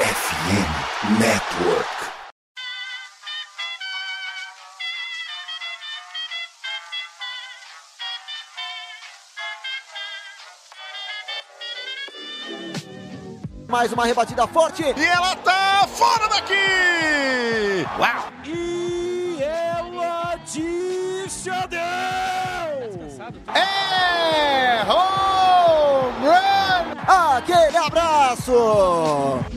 FM Network. Mais uma rebatida forte. E ela tá fora daqui! Uau! E ela disse adeus. É home run! Aquele abraço.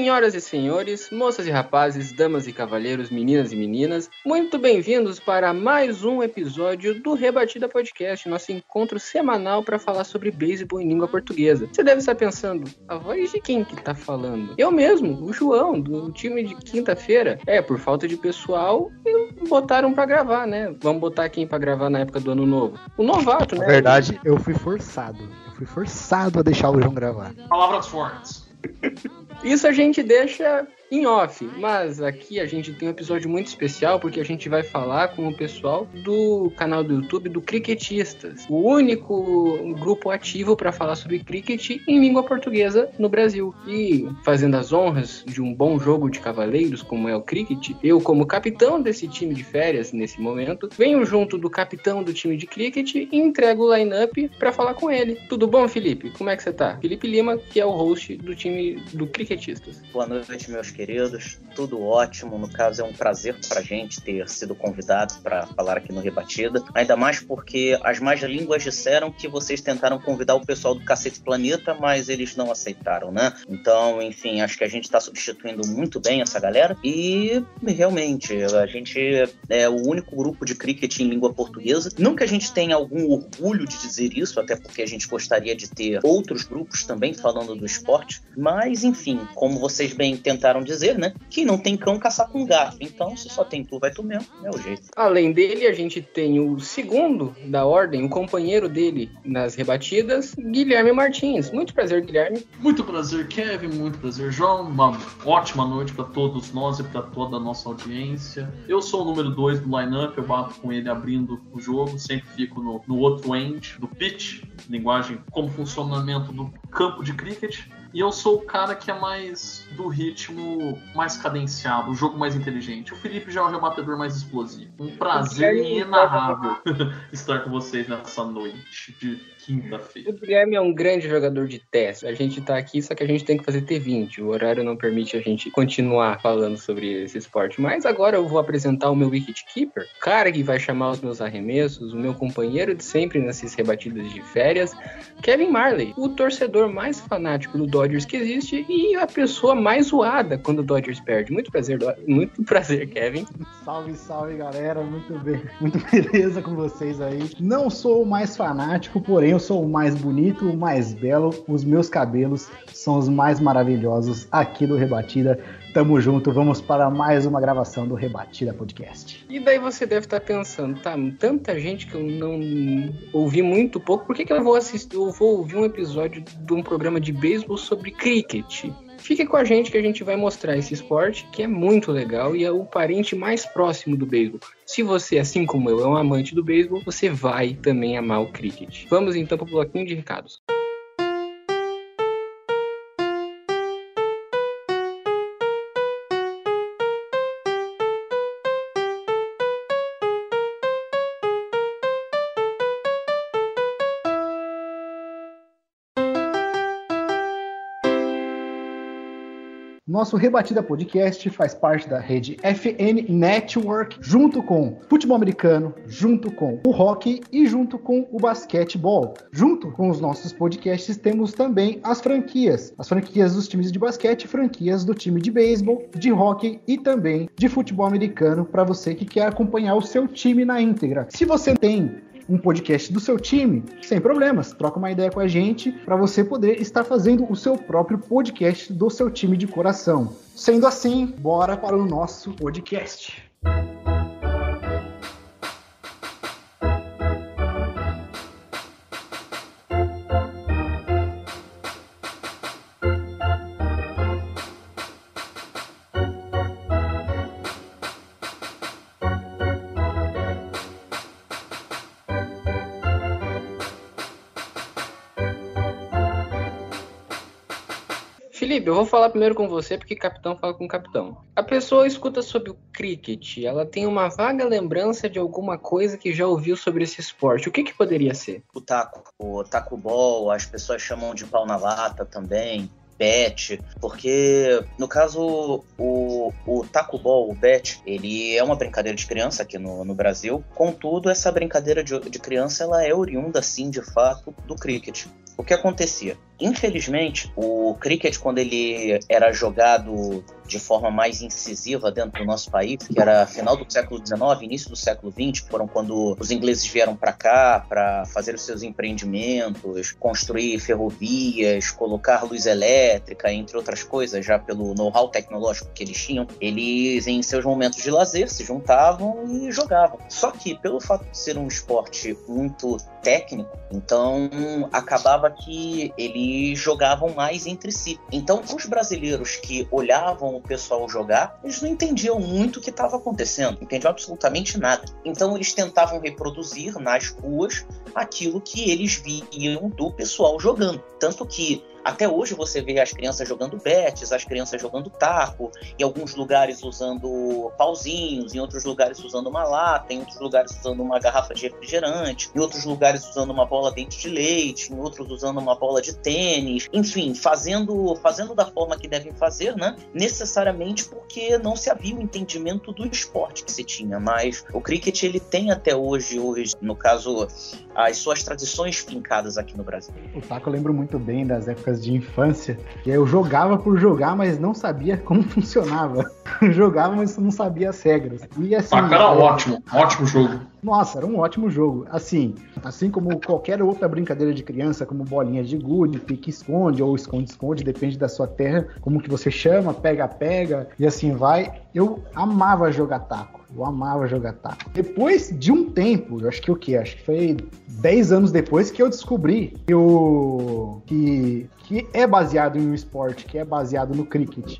Senhoras e senhores, moças e rapazes, damas e cavalheiros, meninas e meninas, muito bem-vindos para mais um episódio do Rebatida Podcast, nosso encontro semanal para falar sobre beisebol em língua portuguesa. Você deve estar pensando, a voz de quem que tá falando? Eu mesmo, o João, do time de quinta-feira. É, por falta de pessoal, botaram para gravar, né? Vamos botar quem para gravar na época do ano novo? O novato, né? Na verdade, eu fui forçado. Eu fui forçado a deixar o João gravar. Palavras fortes. Isso a gente deixa em off, mas aqui a gente tem um episódio muito especial porque a gente vai falar com o pessoal do canal do YouTube do Cricketistas, o único grupo ativo para falar sobre cricket em língua portuguesa no Brasil. E fazendo as honras de um bom jogo de cavaleiros como é o cricket, eu como capitão desse time de férias nesse momento, venho junto do capitão do time de cricket e entrego o line-up para falar com ele. Tudo bom, Felipe? Como é que você tá? Felipe Lima, que é o host do time do Cricketistas. Boa noite, meus. Tudo ótimo. No caso, é um prazer pra gente ter sido convidado para falar aqui no Rebatida. Ainda mais porque as más línguas disseram que vocês tentaram convidar o pessoal do Cacete Planeta, mas eles não aceitaram, né? Então, enfim, acho que a gente tá substituindo muito bem essa galera. E realmente, a gente é o único grupo de cricket em língua portuguesa. Não que a gente tenha algum orgulho de dizer isso, até porque a gente gostaria de ter outros grupos também falando do esporte. Mas, enfim, como vocês bem tentaram dizer, né? Que não tem cão caçar com gato. Então, se só tem tu, vai tu mesmo. É o jeito. Além dele, a gente tem o segundo da ordem, o companheiro dele nas rebatidas, Guilherme Martins. Muito prazer, Guilherme. Muito prazer, Kevin. Muito prazer, João. Uma ótima noite para todos nós e para toda a nossa audiência. Eu sou o número 2 do lineup, eu bato com ele abrindo o jogo, sempre fico no, no outro end do pitch, linguagem como funcionamento do campo de cricket. E eu sou o cara que é mais do ritmo mais cadenciado, o jogo mais inteligente. O Felipe já é o rebatedor mais explosivo. Um prazer inenarrável estar com vocês nessa noite de quinta-feira. O Guilherme é um grande jogador de teste. A gente tá aqui, só que a gente tem que fazer T20. O horário não permite a gente continuar falando sobre esse esporte. Mas agora eu vou apresentar o meu wicketkeeper, o cara que vai chamar os meus arremessos, o meu companheiro de sempre nessas rebatidas de férias, Kevin Marley, o torcedor mais fanático do Dodgers que existe e a pessoa mais zoada quando o Dodgers perde. Muito prazer, Do- muito prazer, Kevin. Salve, salve, galera. Muito bem. Muito beleza com vocês aí. Não sou o mais fanático, porém eu sou o mais bonito, o mais belo. Os meus cabelos são os mais maravilhosos aqui do Rebatida. Tamo junto, vamos para mais uma gravação do Rebatida Podcast. E daí você deve estar pensando, tá, tanta gente que eu não ouvi muito pouco, por que, que eu vou assistir, eu vou ouvir um episódio de um programa de beisebol sobre cricket? Fique com a gente que a gente vai mostrar esse esporte que é muito legal e é o parente mais próximo do beisebol. Se você, assim como eu, é um amante do beisebol, você vai também amar o cricket. Vamos então para o bloquinho de recados. Nosso Rebatida Podcast faz parte da rede FN Network, junto com futebol americano, junto com o hockey e junto com o basquetebol. Junto com os nossos podcasts, temos também as franquias. As franquias dos times de basquete, franquias do time de beisebol, de hockey e também de futebol americano, para você que quer acompanhar o seu time na íntegra. Se você tem um podcast do seu time, sem problemas. Troca uma ideia com a gente para você poder estar fazendo o seu próprio podcast do seu time de coração. Sendo assim, bora para o nosso podcast. Felipe, eu vou falar primeiro com você, porque capitão fala com capitão. A pessoa escuta sobre o cricket, ela tem uma vaga lembrança de alguma coisa que já ouviu sobre esse esporte. O que, que poderia ser? O taco, o taco ball, as pessoas chamam de pau na lata também. Bet, porque no caso o, o taco ball, o bet, ele é uma brincadeira de criança aqui no, no Brasil. Contudo, essa brincadeira de, de criança ela é oriunda, sim, de fato, do cricket. O que acontecia? Infelizmente, o cricket, quando ele era jogado de forma mais incisiva dentro do nosso país, que era final do século XIX, início do século XX, foram quando os ingleses vieram para cá para fazer os seus empreendimentos, construir ferrovias, colocar luz elétrica, entre outras coisas, já pelo know-how tecnológico que eles tinham, eles, em seus momentos de lazer, se juntavam e jogavam. Só que, pelo fato de ser um esporte muito técnico, então acabava que eles jogavam mais entre si. Então, os brasileiros que olhavam o pessoal jogar, eles não entendiam muito o que estava acontecendo, entendiam absolutamente nada. Então, eles tentavam reproduzir nas ruas aquilo que eles viam do pessoal jogando. Tanto que até hoje você vê as crianças jogando betes, as crianças jogando taco, em alguns lugares usando pauzinhos, em outros lugares usando uma lata, em outros lugares usando uma garrafa de refrigerante, em outros lugares usando uma bola dente de leite, em outros usando uma bola de tênis, enfim, fazendo, fazendo da forma que devem fazer, né? Necessariamente porque não se havia o entendimento do esporte que se tinha, mas o cricket ele tem até hoje, hoje no caso, as suas tradições fincadas aqui no Brasil. O taco eu lembro muito bem das épocas de infância, que eu jogava por jogar, mas não sabia como funcionava. Eu jogava, mas não sabia as regras. E assim, Taco era é, ótimo, ótimo jogo. Nossa, era um ótimo jogo. Assim, assim como qualquer outra brincadeira de criança, como bolinha de gude, pique-esconde ou esconde-esconde, depende da sua terra, como que você chama, pega-pega e assim vai. Eu amava jogar taco. Eu amava jogar taco. Depois de um tempo, eu acho que o quê? Acho que foi 10 anos depois que eu descobri que, o, que, que é baseado em um esporte, que é baseado no cricket.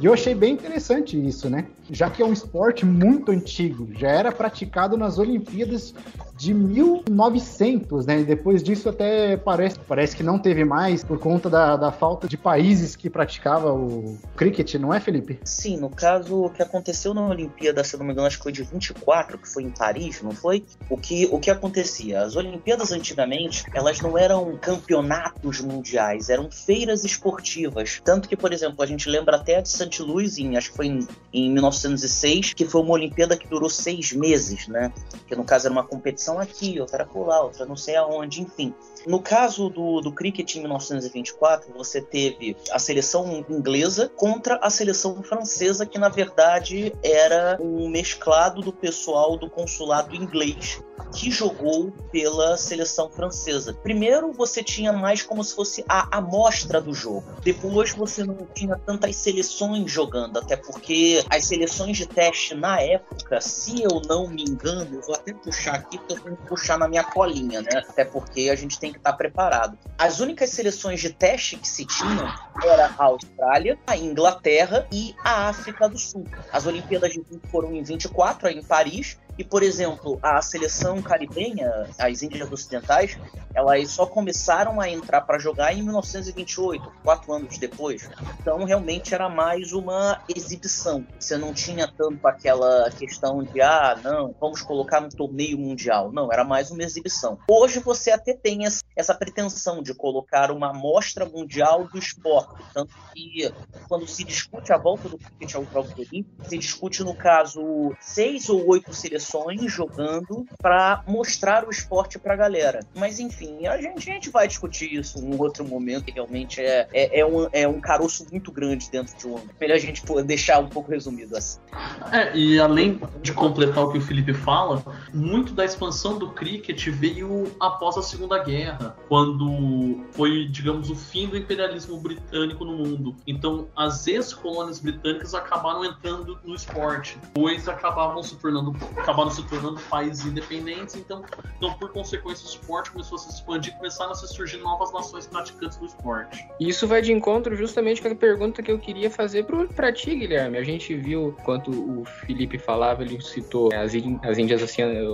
E eu achei bem interessante isso, né? Já que é um esporte muito antigo, já era praticado nas Olimpíadas de 1900, né? E depois disso até parece, parece que não teve mais por conta da, da falta de países que praticava o cricket, não é, Felipe? Sim, no caso, o que aconteceu na Olimpíada, se não me engano, acho que foi de 24, que foi em Paris, não foi? O que, o que acontecia? As Olimpíadas antigamente, elas não eram campeonatos mundiais, eram feiras esportivas. Tanto que, por exemplo, a gente lembra até a de St. Louis, em, acho que foi em, em 1906, que foi uma Olimpíada que durou seis meses, né? Que no caso era uma competição aqui, outra por lá, outra não sei aonde, enfim. No caso do, do cricket em 1924, você teve a seleção inglesa contra a seleção francesa, que na verdade era um mesclado do pessoal do consulado inglês que jogou pela seleção francesa. Primeiro, você tinha mais como se fosse a amostra do jogo. Depois, você não tinha tantas seleções jogando, até porque as seleções de teste na época, se eu não me engano, eu vou até puxar aqui, porque eu tenho que puxar na minha colinha, né? Até porque a gente tem que estar preparado. As únicas seleções de teste que se tinham era a Austrália, a Inglaterra e a África do Sul. As Olimpíadas de 20 foram em 24, aí em Paris, e, por exemplo, a seleção caribenha, as Índias Ocidentais, elas só começaram a entrar para jogar em 1928, quatro anos depois. Então, realmente era mais uma exibição. Você não tinha tanto aquela questão de, ah, não, vamos colocar no torneio mundial. Não, era mais uma exibição. Hoje você até tem essa pretensão de colocar uma amostra mundial do esporte. Tanto que, quando se discute a volta do cricket aos Jogos se discute, no caso, seis ou oito seleções jogando para mostrar o esporte para a galera. Mas enfim, a gente, a gente vai discutir isso em outro momento, que realmente é, é, é, um, é um caroço muito grande dentro de um. Melhor a gente deixar um pouco resumido assim. É, e além de completar o que o Felipe fala, muito da expansão do cricket veio após a Segunda Guerra, quando foi, digamos, o fim do imperialismo britânico no mundo. Então, as ex-colônias britânicas acabaram entrando no esporte, pois acabavam se tornando acabaram se tornando países independentes, então, então por consequência, o esporte começou a se expandir, começaram a se surgir novas nações praticantes do esporte. Isso vai de encontro justamente com a pergunta que eu queria fazer para ti, Guilherme. A gente viu, quando o Felipe falava, ele citou as, as Índias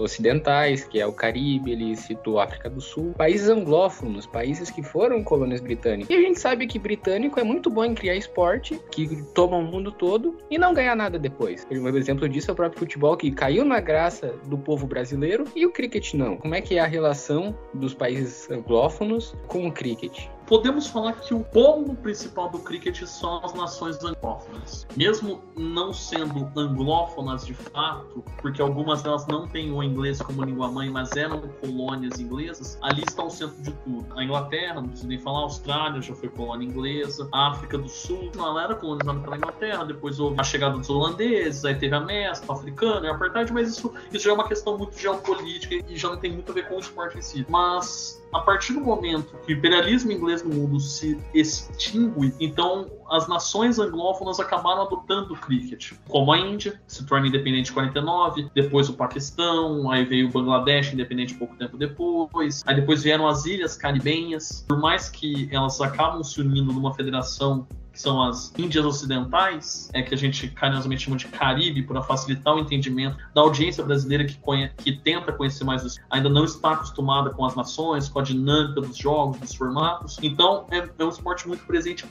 Ocidentais, que é o Caribe, ele citou a África do Sul, países anglófonos, países que foram colônias britânicas. E a gente sabe que britânico é muito bom em criar esporte, que toma o mundo todo e não ganha nada depois. Um exemplo disso é o próprio futebol, que caiu na graça do povo brasileiro e o cricket não. Como é que é a relação dos países anglófonos com o cricket? Podemos falar que o polo principal do cricket são as nações anglófonas. Mesmo não sendo anglófonas de fato, porque algumas delas não têm o inglês como língua mãe, mas eram colônias inglesas, ali está o centro de tudo. A Inglaterra, não preciso nem falar, a Austrália já foi colônia inglesa, a África do Sul, ela era colonizada pela Inglaterra, depois houve a chegada dos holandeses, aí teve a mescla africana a apartheid, mas isso, isso já é uma questão muito geopolítica e já não tem muito a ver com o esporte em si. Mas a partir do momento que o imperialismo inglês no mundo se extingue, então as nações anglófonas acabaram adotando o cricket, como a Índia, que se torna independente em 49, depois o Paquistão, aí veio o Bangladesh independente pouco tempo depois, aí depois vieram as ilhas caribenhas, por mais que elas acabam se unindo numa federação que são as Índias Ocidentais, é que a gente carinhosamente chama de Caribe, para facilitar o entendimento da audiência brasileira que, conhe que tenta conhecer mais, ainda não está acostumada com as nações, com a dinâmica dos jogos, dos formatos. Então, é, é um esporte muito presente,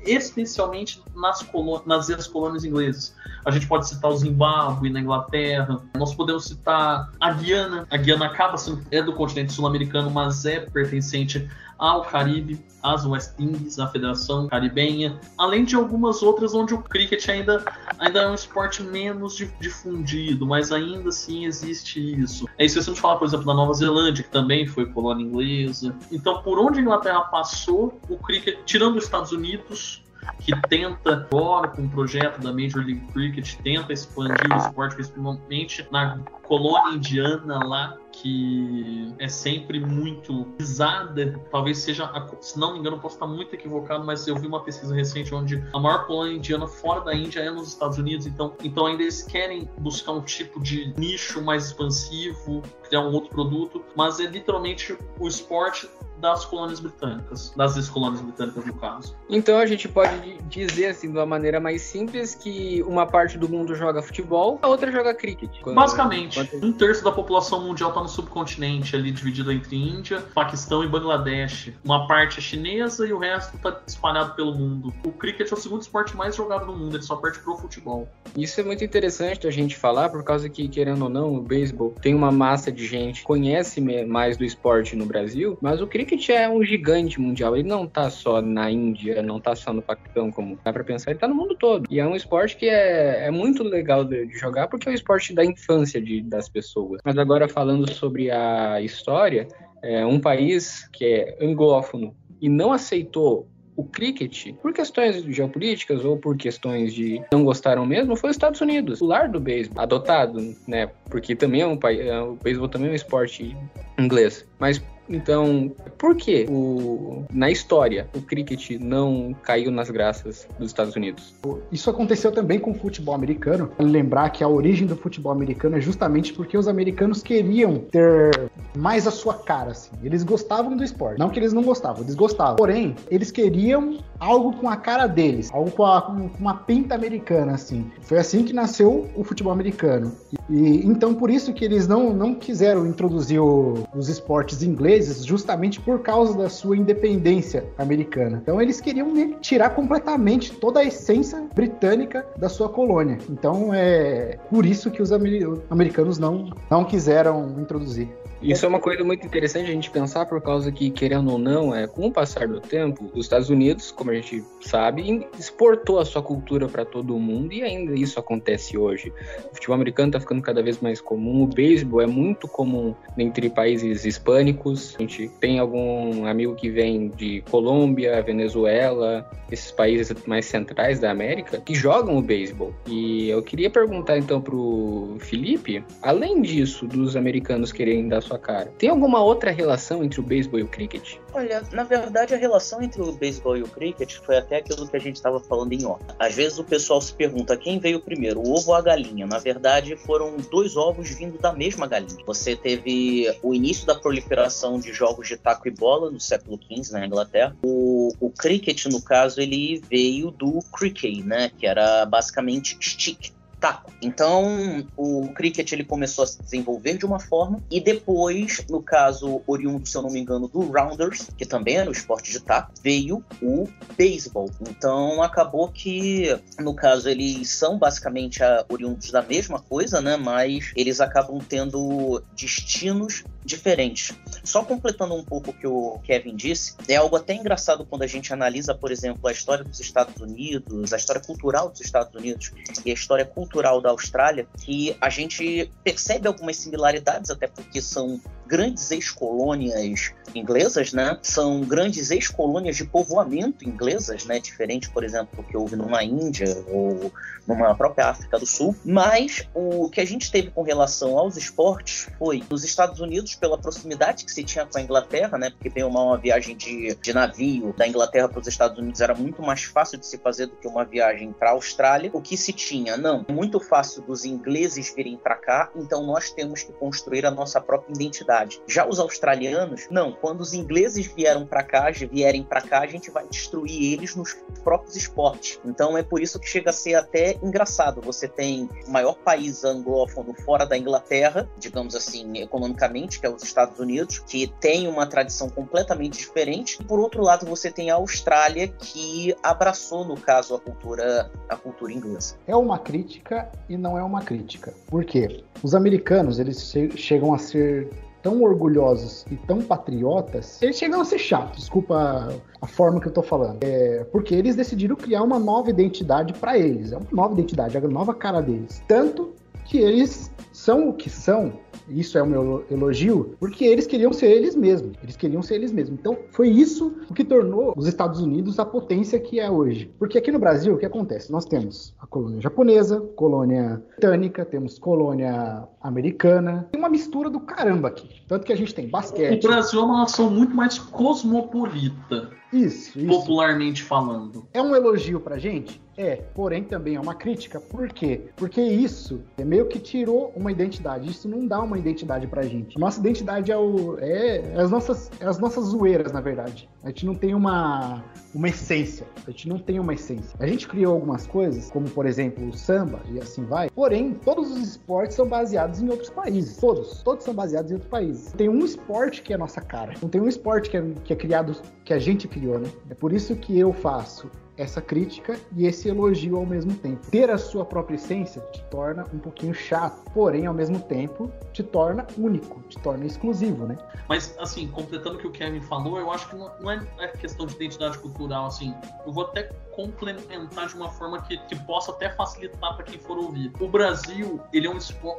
especialmente nas, nas ex-colônias inglesas. A gente pode citar o Zimbábue na Inglaterra, nós podemos citar a Guiana. A Guiana acaba sendo é do continente sul-americano, mas é pertencente ao Caribe, às West Indies, à Federação Caribenha, além de algumas outras onde o cricket ainda, ainda é um esporte menos difundido, mas ainda assim existe isso. É isso a falar, por exemplo, da Nova Zelândia, que também foi colônia inglesa. Então, por onde a Inglaterra passou, o cricket, tirando os Estados Unidos, que tenta, agora com o projeto da Major League Cricket, tenta expandir o esporte, principalmente na colônia indiana lá, que é sempre muito pisada. Talvez seja, se não me engano, posso estar muito equivocado, mas eu vi uma pesquisa recente onde a maior colônia indiana fora da Índia é nos Estados Unidos. Então, então ainda eles querem buscar um tipo de nicho mais expansivo, criar um outro produto, mas é literalmente o esporte das colônias britânicas, das ex-colônias britânicas no caso. Então a gente pode dizer assim, de uma maneira mais simples, que uma parte do mundo joga futebol, a outra joga cricket. Basicamente, um terço da população mundial está no subcontinente, ali dividido entre Índia, Paquistão e Bangladesh. Uma parte é chinesa e o resto está espalhado pelo mundo. O cricket é o segundo esporte mais jogado no mundo, ele só perde pro futebol. Isso é muito interessante a gente falar, por causa que, querendo ou não, o beisebol tem uma massa de gente que conhece mais do esporte no Brasil, mas o cricket cricket é um gigante mundial. Ele não tá só na Índia, não tá só no Paquistão, como dá pra pensar, ele tá no mundo todo. E é um esporte que é, é muito legal de, de jogar porque é um esporte da infância de, das pessoas. Mas agora falando sobre a história, é um país que é anglófono e não aceitou o cricket, por questões geopolíticas ou por questões de não gostaram mesmo, foi os Estados Unidos, o lar do beisebol, adotado, né? Porque também é um país, é, o beisebol também é um esporte inglês. Mas então, por que o, na história o cricket não caiu nas graças dos Estados Unidos? Isso aconteceu também com o futebol americano. Lembrar que a origem do futebol americano é justamente porque os americanos queriam ter mais a sua cara, assim. Eles gostavam do esporte. Não que eles não gostavam, eles gostavam. Porém, eles queriam algo com a cara deles, algo com, a, com uma pinta americana, assim. Foi assim que nasceu o futebol americano. E então por isso que eles não, não quiseram introduzir o, os esportes ingleses, justamente por causa da sua independência americana. Então eles queriam tirar completamente toda a essência britânica da sua colônia. Então é por isso que os americanos não, não quiseram introduzir. Isso é uma coisa muito interessante a gente pensar, por causa que, querendo ou não, é, com o passar do tempo, os Estados Unidos, como a gente sabe, exportou a sua cultura para todo o mundo e ainda isso acontece hoje. O futebol americano está ficando cada vez mais comum, o beisebol é muito comum entre países hispânicos. A gente tem algum amigo que vem de Colômbia, Venezuela, esses países mais centrais da América, que jogam o beisebol. E eu queria perguntar então pro Felipe, além disso, dos americanos quererem dar sua sua cara. Tem alguma outra relação entre o beisebol e o cricket? Olha, na verdade a relação entre o beisebol e o cricket foi até aquilo que a gente estava falando em off. Às vezes o pessoal se pergunta quem veio primeiro, o ovo ou a galinha. Na verdade foram dois ovos vindo da mesma galinha. Você teve o início da proliferação de jogos de taco e bola no século XV na Inglaterra. O, o cricket, no caso, ele veio do cricket, né, que era basicamente stick taco. Então, o cricket ele começou a se desenvolver de uma forma e depois, no caso oriundo, se eu não me engano, do rounders, que também era o esporte de taco, veio o beisebol. Então, acabou que, no caso, eles são basicamente oriundos da mesma coisa, né? Mas eles acabam tendo destinos diferentes. Só completando um pouco o que o Kevin disse, é algo até engraçado quando a gente analisa, por exemplo, a história dos Estados Unidos, a história cultural dos Estados Unidos e a história cultural da Austrália, que a gente percebe algumas similaridades, até porque são grandes ex-colônias inglesas, né? São grandes ex-colônias de povoamento inglesas, né? Diferente, por exemplo, do que houve numa Índia ou numa própria África do Sul. Mas o que a gente teve com relação aos esportes foi nos Estados Unidos, pela proximidade que se tinha com a Inglaterra, né? Porque bem uma, viagem de, de navio da Inglaterra para os Estados Unidos era muito mais fácil de se fazer do que uma viagem para a Austrália. O que se tinha? Não, muito fácil dos ingleses virem para cá, então nós temos que construir a nossa própria identidade. Já os australianos, não, quando os ingleses vieram para cá, vierem para cá, a gente vai destruir eles nos próprios esportes. Então é por isso que chega a ser até engraçado. Você tem o maior país anglófono fora da Inglaterra, digamos assim, economicamente, que é os Estados Unidos, que tem uma tradição completamente diferente. Por outro lado, você tem a Austrália, que abraçou, no caso, a cultura, a cultura inglesa. É uma crítica e não é uma crítica. Por quê? Os americanos, eles chegam a ser tão orgulhosos e tão patriotas, eles chegam a ser chatos. Desculpa a forma que eu tô falando. É, porque eles decidiram criar uma nova identidade para eles. É uma nova identidade, é a nova cara deles. Tanto que eles são o que são isso é o meu elogio, porque eles queriam ser eles mesmos. Eles queriam ser eles mesmos. Então, foi isso o que tornou os Estados Unidos a potência que é hoje. Porque aqui no Brasil, o que acontece? Nós temos a colônia japonesa, colônia britânica, temos colônia americana. Tem uma mistura do caramba aqui. Tanto que a gente tem basquete. O Brasil é uma nação muito mais cosmopolita. Isso, isso. Popularmente falando. É um elogio pra gente? É, porém também é uma crítica. Por quê? Porque isso é meio que tirou uma identidade. Isso não dá uma identidade pra gente. Nossa identidade é, o, é, é as, nossas, é as nossas zoeiras, na verdade. A gente não tem uma, uma essência. A gente não tem uma essência. A gente criou algumas coisas, como por exemplo o samba e assim vai. Porém, todos os esportes são baseados em outros países. Todos. Todos são baseados em outros países. Tem um esporte que é nossa cara. Não tem um esporte que é, que é criado, que a gente criou, né? É por isso que eu faço essa crítica e esse elogio ao mesmo tempo. Ter a sua própria essência te torna um pouquinho chato, porém, ao mesmo tempo, te torna único, te torna exclusivo, né? Mas, assim, completando o que o Kevin falou, eu acho que não é, é questão de identidade cultural, assim, eu vou até complementar de uma forma que, que possa até facilitar para quem for ouvir. O Brasil, ele é um,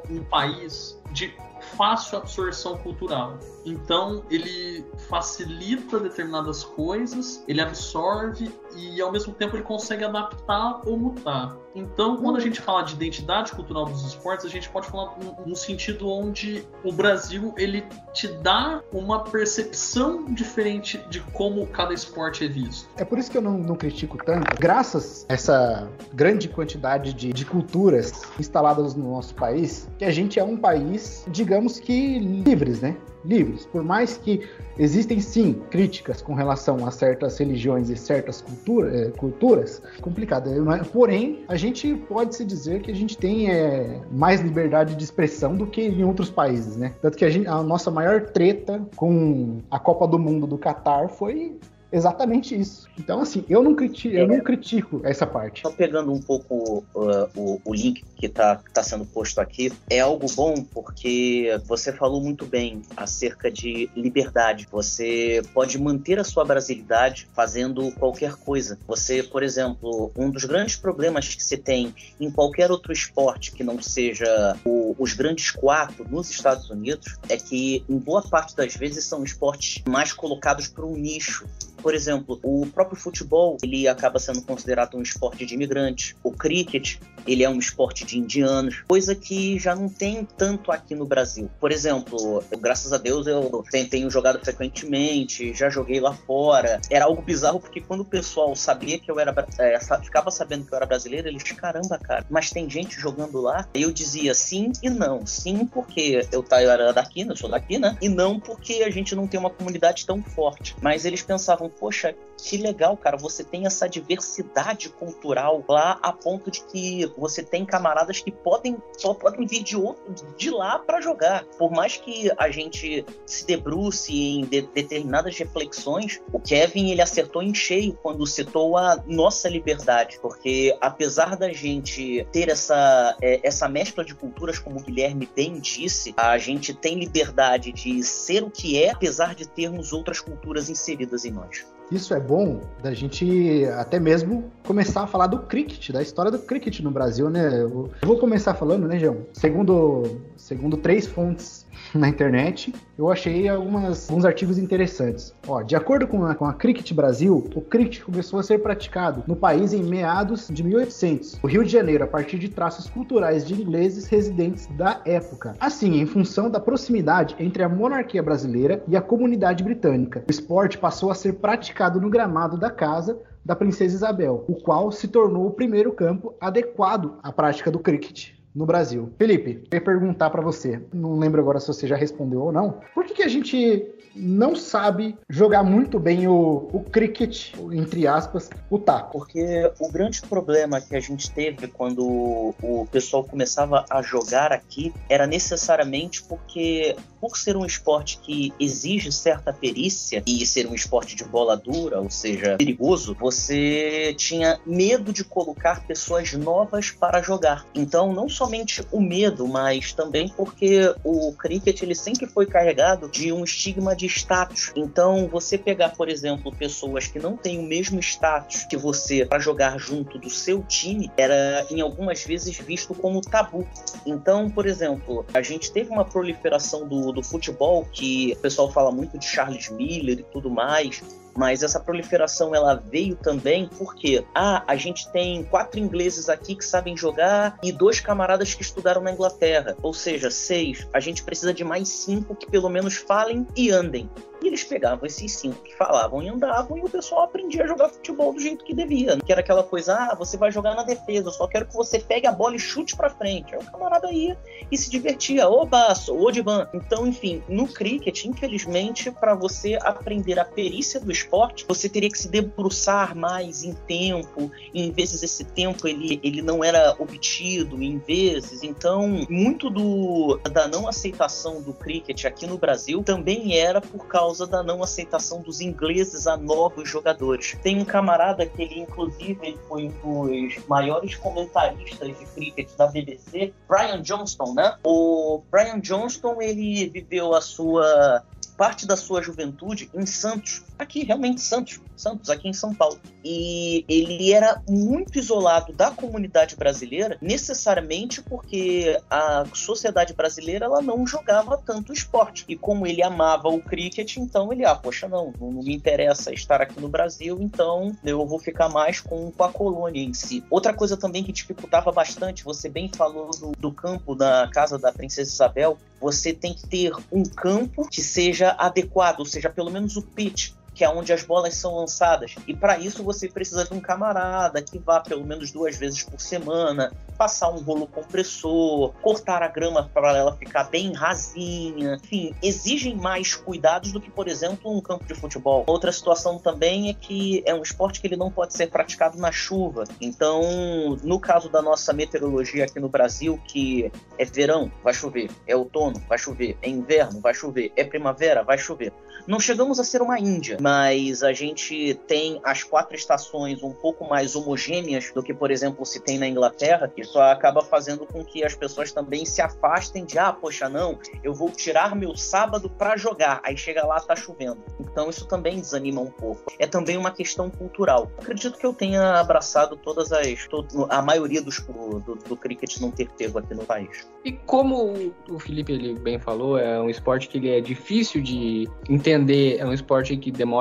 um país de fácil absorção cultural. Então, ele facilita determinadas coisas, ele absorve e, ao mesmo tempo, ele consegue adaptar ou mutar. Então, quando a gente fala de identidade cultural dos esportes, a gente pode falar no sentido onde o Brasil ele te dá uma percepção diferente de como cada esporte é visto. É por isso que eu não, não critico tanto. Graças a essa grande quantidade de, de culturas instaladas no nosso país, que a gente é um país, digamos que livres, né? Livres. Por mais que existem sim críticas com relação a certas religiões e certas cultura, é, culturas, complicado. É? Porém, a gente pode se dizer que a gente tem é, mais liberdade de expressão do que em outros países, né? Tanto que a, gente, a nossa maior treta com a Copa do Mundo do Catar foi exatamente isso. Então, assim, eu não critico, eu não critico essa parte. Só pegando um pouco uh, o, o, link que está tá sendo posto aqui, é algo bom porque você falou muito bem acerca de liberdade. Você pode manter a sua brasilidade fazendo qualquer coisa. Você, por exemplo, um dos grandes problemas que se tem em qualquer outro esporte que não seja o, os grandes quatro nos Estados Unidos é que, em boa parte das vezes, são esportes mais colocados para um nicho por exemplo, o próprio futebol, ele acaba sendo considerado um esporte de imigrantes. O cricket, ele é um esporte de indianos, coisa que já não tem tanto aqui no Brasil. Por exemplo, graças a Deus eu tenho jogado frequentemente, já joguei lá fora. Era algo bizarro porque quando o pessoal sabia que eu era, é, ficava sabendo que eu era brasileiro, eles, caramba, cara, mas tem gente jogando lá? Eu dizia sim e não. Sim, porque eu, eu era daqui, eu sou daqui, né? E não porque a gente não tem uma comunidade tão forte. Mas eles pensavam, poxa, que legal, cara, você tem essa diversidade cultural lá a ponto de que você tem camaradas que podem só podem vir de outro de lá para jogar. Por mais que a gente se debruce em de, determinadas reflexões, o Kevin ele acertou em cheio quando citou a nossa liberdade, porque apesar da gente ter essa é, essa mescla de culturas como o Guilherme bem disse, a gente tem liberdade de ser o que é, apesar de termos outras culturas inseridas em nós. Isso é bom da gente até mesmo começar a falar do cricket, da história do cricket no Brasil, né? Eu vou começar falando, né, João? Segundo, segundo três fontes na internet, eu achei algumas, alguns artigos interessantes. Ó, de acordo com a, com a Cricket Brasil, o cricket começou a ser praticado no país em meados de 1800, no Rio de Janeiro, a partir de traços culturais de ingleses residentes da época. Assim, em função da proximidade entre a monarquia brasileira e a comunidade britânica, o esporte passou a ser praticado no gramado da casa da Princesa Isabel, o qual se tornou o primeiro campo adequado à prática do cricket no Brasil. Felipe, eu ia perguntar para você, não lembro agora se você já respondeu ou não, por que, que a gente não sabe jogar muito bem o, o cricket, entre aspas, o taco? Porque o grande problema que a gente teve quando o pessoal começava a jogar aqui era necessariamente porque, por ser um esporte que exige certa perícia e ser um esporte de bola dura, ou seja, perigoso, você tinha medo de colocar pessoas novas para jogar. Então, não somente o medo, mas também porque o cricket ele sempre foi carregado de um estigma de status. Então, você pegar, por exemplo, pessoas que não têm o mesmo status que você para jogar junto do seu time, era em algumas vezes visto como tabu. Então, por exemplo, a gente teve uma proliferação do, do futebol que o pessoal fala muito de Charles Miller e tudo mais, mas essa proliferação ela veio também porque ah, a gente tem quatro ingleses aqui que sabem jogar e dois camaradas que estudaram na Inglaterra, ou seja, seis. A gente precisa de mais cinco que pelo menos falem e andem. E eles pegavam esses cinco que falavam e andavam e o pessoal aprendia a jogar futebol do jeito que devia. Que era aquela coisa, ah, você vai jogar na defesa, eu só quero que você pegue a bola e chute pra frente. Aí o camarada ia e se divertia, ô Baço, ô Divan. Então, enfim, no cricket, infelizmente, para você aprender a perícia do esporte, você teria que se debruçar mais em tempo, e em vezes esse tempo ele, ele não era obtido, em vezes. Então, muito do, da não aceitação do cricket aqui no Brasil também era por causa causa da não aceitação dos ingleses a novos jogadores. Tem um camarada que ele, inclusive, ele foi um dos maiores comentaristas de cricket da BBC, Brian Johnston, né? O Brian Johnston, ele viveu a sua parte da sua juventude em Santos, aqui realmente Santos, Santos, aqui em São Paulo. E ele era muito isolado da comunidade brasileira, necessariamente porque a sociedade brasileira ela não jogava tanto esporte. E como ele amava o cricket, então ele, ah, poxa, não, não me interessa estar aqui no Brasil, então eu vou ficar mais com, com a colônia em si. Outra coisa também que dificultava bastante, você bem falou do, do campo da casa da Princesa Isabel, você tem que ter um campo que seja adequado, ou seja, pelo menos o pitch que é onde as bolas são lançadas. E para isso você precisa de um camarada que vá pelo menos duas vezes por semana, passar um rolo compressor, cortar a grama para ela ficar bem rasinha. Enfim, exigem mais cuidados do que, por exemplo, um campo de futebol. Outra situação também é que é um esporte que ele não pode ser praticado na chuva. Então, no caso da nossa meteorologia aqui no Brasil, que é verão, vai chover, é outono, vai chover, é inverno, vai chover, é primavera, vai chover. Não chegamos a ser uma Índia, mas a gente tem as quatro estações um pouco mais homogêneas do que, por exemplo, se tem na Inglaterra. Isso acaba fazendo com que as pessoas também se afastem de, ah, poxa, não, eu vou tirar meu sábado para jogar. Aí chega lá, tá chovendo. Então isso também desanima um pouco. É também uma questão cultural. Acredito que eu tenha abraçado todas as. Todo, a maioria dos, do, do cricket não ter pego aqui no país. E como o Felipe ele bem falou, é um esporte que ele é difícil de entender é um esporte que demora,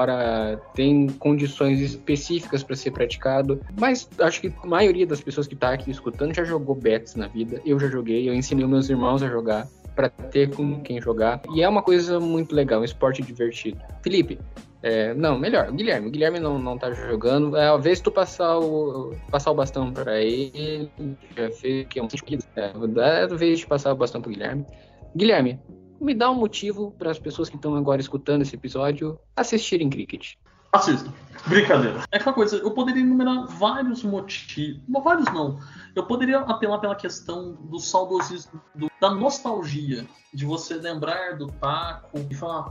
tem condições específicas para ser praticado, mas acho que a maioria das pessoas que está aqui escutando já jogou bets na vida. Eu já joguei, eu ensinei meus irmãos a jogar para ter com quem jogar. E é uma coisa muito legal, um esporte divertido. Felipe, é, não, melhor, Guilherme. O Guilherme não, não tá jogando. É, vez tu passar o, passar o bastão para ele, já fez que é um é, vez de passar o bastão pro Guilherme. Guilherme, me dá um motivo para as pessoas que estão agora escutando esse episódio assistirem cricket. Assista. Brincadeira. É aquela coisa, eu poderia enumerar vários motivos. Vários não. Eu poderia apelar pela questão do saudosismo, do, da nostalgia, de você lembrar do taco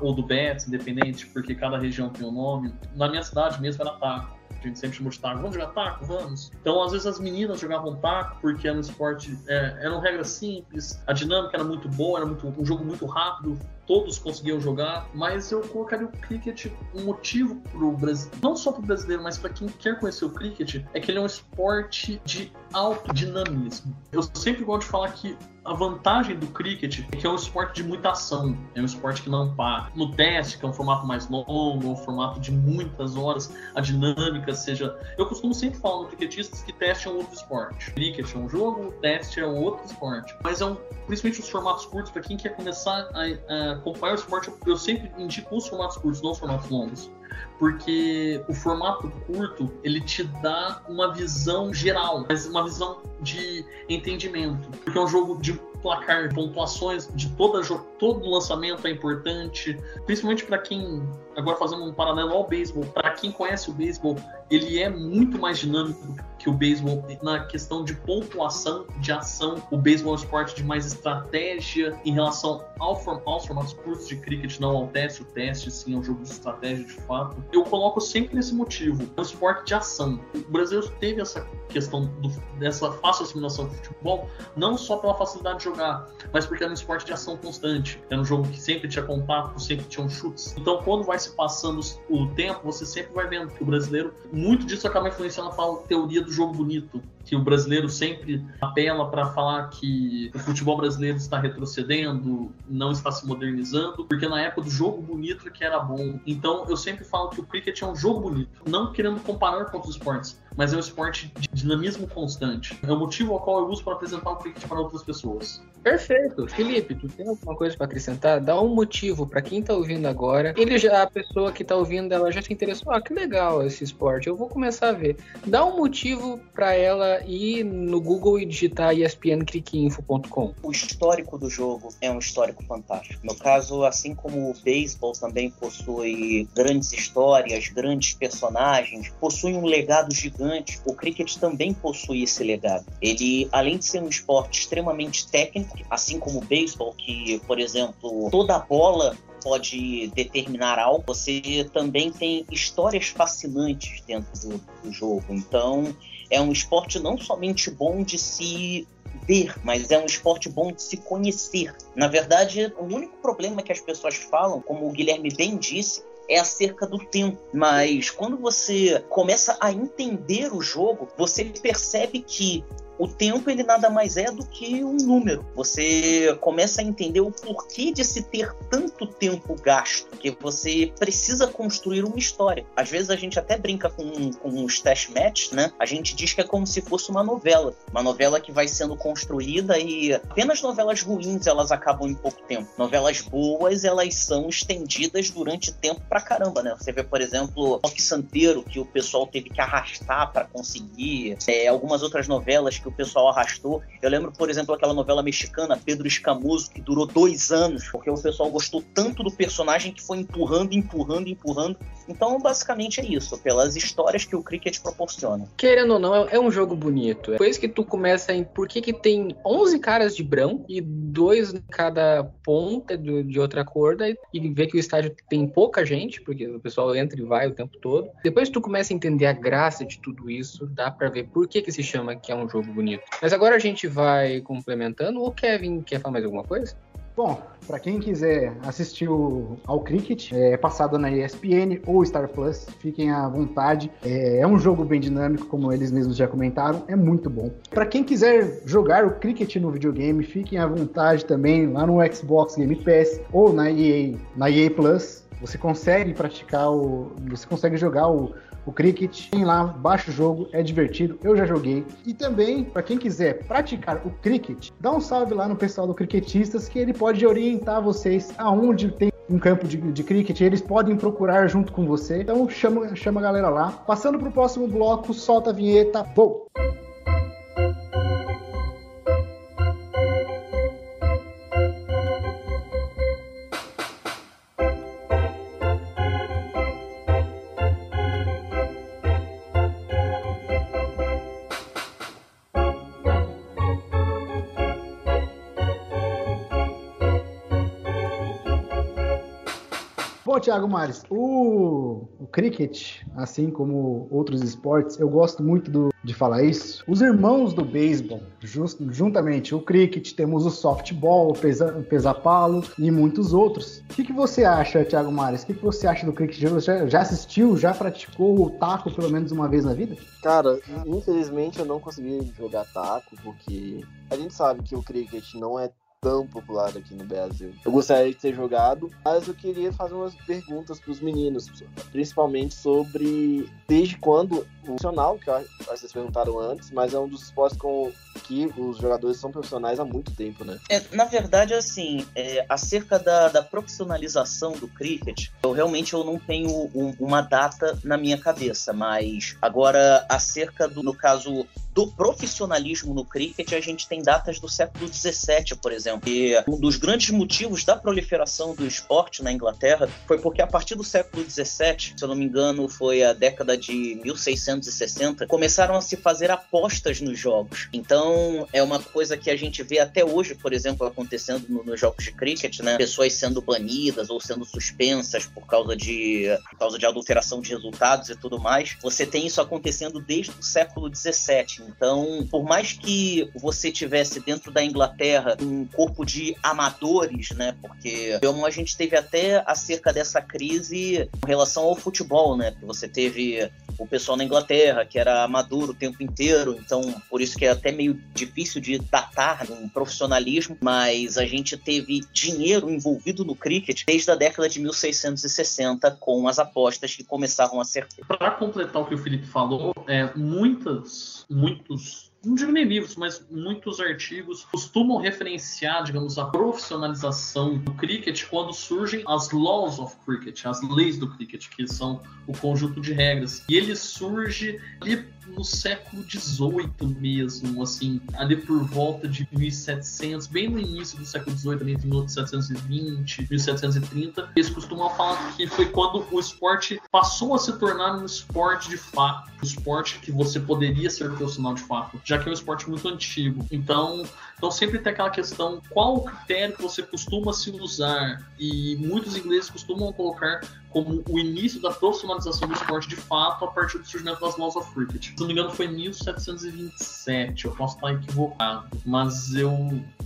ou do Betis, independente, porque cada região tem um nome. Na minha cidade mesmo era taco. A gente sempre taco. Vamos jogar taco? Vamos. Então, às vezes, as meninas jogavam taco porque era um esporte. É, eram regras simples, a dinâmica era muito boa, era muito, um jogo muito rápido, todos conseguiam jogar, mas eu colocaria o cricket um motivo pro Brasil, não só pro brasileiro, mas para quem quer conhecer o cricket, é que ele é um esporte de alto dinamismo. Eu sempre gosto de falar que a vantagem do cricket é que é um esporte de muita ação, é um esporte que não para. No teste, que é um formato mais longo, um formato de muitas horas, a dinâmica seja. Eu costumo sempre falar no cricketistas que teste é um outro esporte. Cricket é um jogo, teste é outro esporte. Mas é um, principalmente os formatos curtos, para quem quer começar a, a acompanhar o esporte, eu sempre indico os formatos curtos, não os formatos longos porque o formato curto ele te dá uma visão geral, mas uma visão de entendimento, porque é um jogo de placar, pontuações de toda todo lançamento é importante, principalmente para quem agora fazendo um paralelo ao beisebol, para quem conhece o beisebol, ele é muito mais dinâmico que o beisebol na questão de pontuação, de ação. O beisebol é um esporte de mais estratégia em relação ao form aos formatos curtos de cricket, não ao teste. O teste, sim, é um jogo de estratégia de fato. Eu coloco sempre nesse motivo. É um esporte de ação. O brasileiro teve essa questão do, dessa fácil assimilação do futebol, não só pela facilidade de jogar, mas porque era um esporte de ação constante. Era um jogo que sempre tinha contato, sempre tinha chutes. Então, quando vai se passando o tempo, você sempre vai vendo que o brasileiro, muito disso acaba influenciando a teoria do jogo bonito, que o brasileiro sempre apela para falar que o futebol brasileiro está retrocedendo, não está se modernizando, porque na época do jogo bonito que era bom. Então eu sempre falo que o cricket é um jogo bonito, não querendo comparar com outros esportes, mas é um esporte de dinamismo constante. É o motivo ao qual eu uso para apresentar o cricket para outras pessoas. Perfeito. Felipe, tu tem alguma coisa para acrescentar? Dá um motivo para quem está ouvindo agora. Ele já, a pessoa que está ouvindo, ela já se interessou. Ah, que legal esse esporte. Eu vou começar a ver. Dá um motivo para ela ir no Google e digitar espncricinfo.com. O histórico do jogo é um histórico fantástico. No caso, assim como o beisebol também possui grandes histórias, grandes personagens, possui um legado gigante, o cricket também possui esse legado. Ele, além de ser um esporte extremamente técnico, assim como o beisebol, que, por exemplo, toda bola pode determinar algo, você também tem histórias fascinantes dentro do, do jogo. Então, é um esporte não somente bom de se ver, mas é um esporte bom de se conhecer. Na verdade, o único problema que as pessoas falam, como o Guilherme bem disse, é acerca do tempo. Mas quando você começa a entender o jogo, você percebe que o tempo ele nada mais é do que um número. Você começa a entender o porquê de se ter tanto tempo gasto, que você precisa construir uma história. Às vezes a gente até brinca com, com os test match, né? A gente diz que é como se fosse uma novela, uma novela que vai sendo construída e apenas novelas ruins elas acabam em pouco tempo. Novelas boas elas são estendidas durante tempo pra caramba, né? Você vê, por exemplo, Rock Santeiro, que o pessoal teve que arrastar para conseguir, é, algumas outras novelas que o pessoal arrastou. Eu lembro, por exemplo, aquela novela mexicana, Pedro Escamoso, que durou dois anos, porque o pessoal gostou tanto do personagem que foi empurrando, empurrando, empurrando. Então, basicamente é isso, pelas histórias que o cricket proporciona. Querendo ou não, é um jogo bonito. Depois que tu começa em por que, que tem 11 caras de branco e dois em cada ponta de outra cor, e vê que o estádio tem pouca gente, porque o pessoal entra e vai o tempo todo. Depois tu começa a entender a graça de tudo isso, dá para ver por que, que se chama que é um jogo bonito. Mas agora a gente vai complementando. O Kevin quer falar mais alguma coisa? Bom, para quem quiser assistir ao Cricket, é passado na ESPN ou Star Plus, fiquem à vontade. É, é um jogo bem dinâmico, como eles mesmos já comentaram, é muito bom. Para quem quiser jogar o Cricket no videogame, fiquem à vontade também lá no Xbox Game Pass ou na EA, na EA Plus. Você consegue praticar o, você consegue jogar o o cricket. Tem lá, baixa o jogo, é divertido, eu já joguei. E também, para quem quiser praticar o cricket, dá um salve lá no pessoal do Cricketistas, que ele pode orientar vocês aonde tem um campo de, de cricket, eles podem procurar junto com você. Então chama, chama a galera lá. Passando para o próximo bloco, solta a vinheta, vou! Bom, Thiago Mares, o, o cricket, assim como outros esportes, eu gosto muito do, de falar isso. Os irmãos do beisebol, just, juntamente o cricket, temos o softball, o pesapalo e muitos outros. O que, que você acha, Thiago Mares? O que, que você acha do cricket? Já, já assistiu, já praticou o taco pelo menos uma vez na vida? Cara, infelizmente eu não consegui jogar taco, porque a gente sabe que o cricket não é tão popular aqui no Brasil. Eu gostaria de ter jogado, mas eu queria fazer umas perguntas para os meninos, principalmente sobre desde quando profissional, que acho que vocês perguntaram antes, mas é um dos esportes com que os jogadores são profissionais há muito tempo, né? É, na verdade, assim, é, acerca da, da, profissionalização do cricket, eu realmente eu não tenho um, uma data na minha cabeça, mas agora acerca do, no caso do profissionalismo no cricket, a gente tem datas do século XVII, por exemplo. E um dos grandes motivos da proliferação do esporte na Inglaterra foi porque a partir do século XVII, se eu não me engano, foi a década de 1660, começaram a se fazer apostas nos jogos. Então, é uma coisa que a gente vê até hoje, por exemplo, acontecendo no, nos jogos de cricket, né? Pessoas sendo banidas ou sendo suspensas por causa de por causa de adulteração de resultados e tudo mais. Você tem isso acontecendo desde o século XVII. Então, por mais que você tivesse dentro da Inglaterra um corpo de amadores, né? Porque a gente teve até acerca dessa crise com relação ao futebol, né? Você teve o pessoal na Inglaterra, que era amador o tempo inteiro, então por isso que é até meio difícil de datar um profissionalismo, mas a gente teve dinheiro envolvido no cricket desde a década de 1660 com as apostas que começaram a ser Para completar o que o Felipe falou, é, muitas, muitos não digo nem livros, mas muitos artigos costumam referenciar, digamos, a profissionalização do cricket quando surgem as laws of cricket, as leis do cricket, que são o conjunto de regras. E ele surge ali no século XVIII mesmo, assim, ali por volta de 1700, bem no início do século XVIII, ali entre 1720, 1730. Eles costumam falar que foi quando o esporte passou a se tornar um esporte de fato, um esporte que você poderia ser profissional de fato, já que é um esporte muito antigo. Então, então sempre tem aquela questão, qual o critério que você costuma se usar? E muitos ingleses costumam colocar como o início da profissionalização do esporte de fato a partir do surgimento das laws of cricket. Se não me engano, foi em 1727, eu posso estar equivocado, mas eu,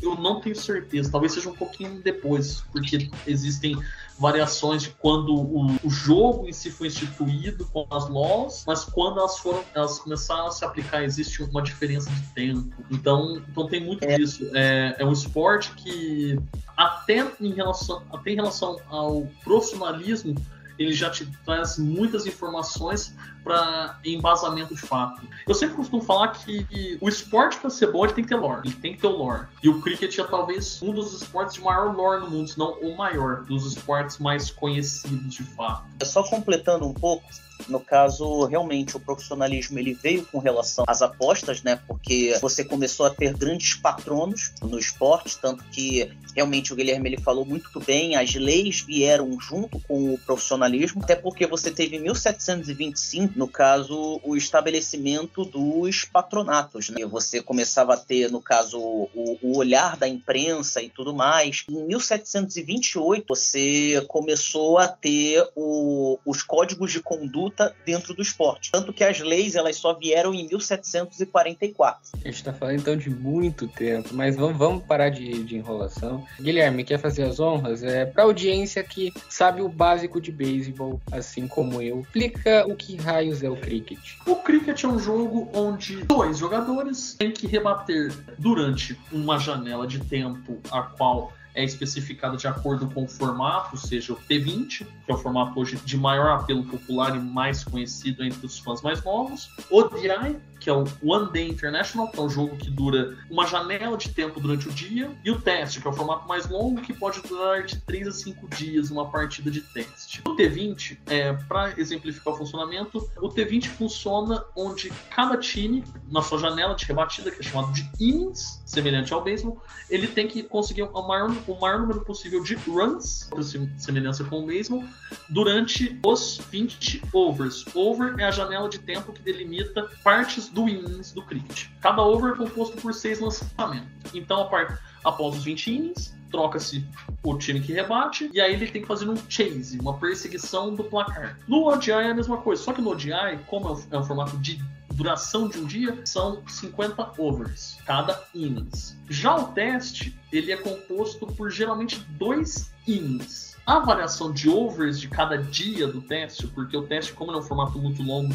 eu não tenho certeza, talvez seja um pouquinho depois, porque existem variações de quando o, o, jogo em si foi instituído com as laws, mas quando elas foram, elas começaram a se aplicar, existe uma diferença de tempo. Então, então tem muito é. disso. É, é um esporte que até em relação, até em relação ao profissionalismo ele já te traz muitas informações para embasamento de fato. Eu sempre costumo falar que o esporte para ser bom ele tem que ter lore, ele tem que ter o lore. E o cricket é talvez um dos esportes de maior lore no mundo, se não o maior dos esportes mais conhecidos de fato. Só completando um pouco, no caso, realmente o profissionalismo ele veio com relação às apostas, né? Porque você começou a ter grandes patronos no esporte, tanto que realmente o Guilherme ele falou muito bem, as leis vieram junto com o profissionalismo, até porque você teve em 1725, no caso, o estabelecimento dos patronatos, né? Você começava a ter, no caso, o, o olhar da imprensa e tudo mais. Em 1728, você começou a ter o, os códigos de conduta luta dentro do esporte. Tanto que as leis elas só vieram em 1744. A gente está falando então de muito tempo, mas vamos, vamos parar de, de enrolação. Guilherme, quer fazer as honras? É, Para audiência que sabe o básico de beisebol, assim como eu, explica o que raios é o cricket. O cricket é um jogo onde dois jogadores têm que rebater durante uma janela de tempo a qual é especificada de acordo com o formato, seja o T20, que é o formato hoje de maior apelo popular e mais conhecido entre os fãs mais novos, o DI, que é o One Day International, que é um jogo que dura uma janela de tempo durante o dia, e o teste, que é o formato mais longo, que pode durar de 3 a 5 dias uma partida de teste. O T20, é, para exemplificar o funcionamento, o T20 funciona onde cada time, na sua janela de rebatida, que é chamado de innings, semelhante ao beisebol, ele tem que conseguir o maior, o maior número possível de runs, semelhança com o beisebol, durante os 20 overs. Over é a janela de tempo que delimita partes do innings do cricket. Cada over é composto por seis lançamentos. Então, após os 20 innings, troca-se o time que rebate, e aí ele tem que fazer um chase, uma perseguição do placar. No ODI é a mesma coisa, só que no ODI, como é um, é um formato de duração de um dia, são 50 overs, cada innings. Já o teste, ele é composto por geralmente dois innings. A variação de overs de cada dia do teste, porque o teste, como é um formato muito longo,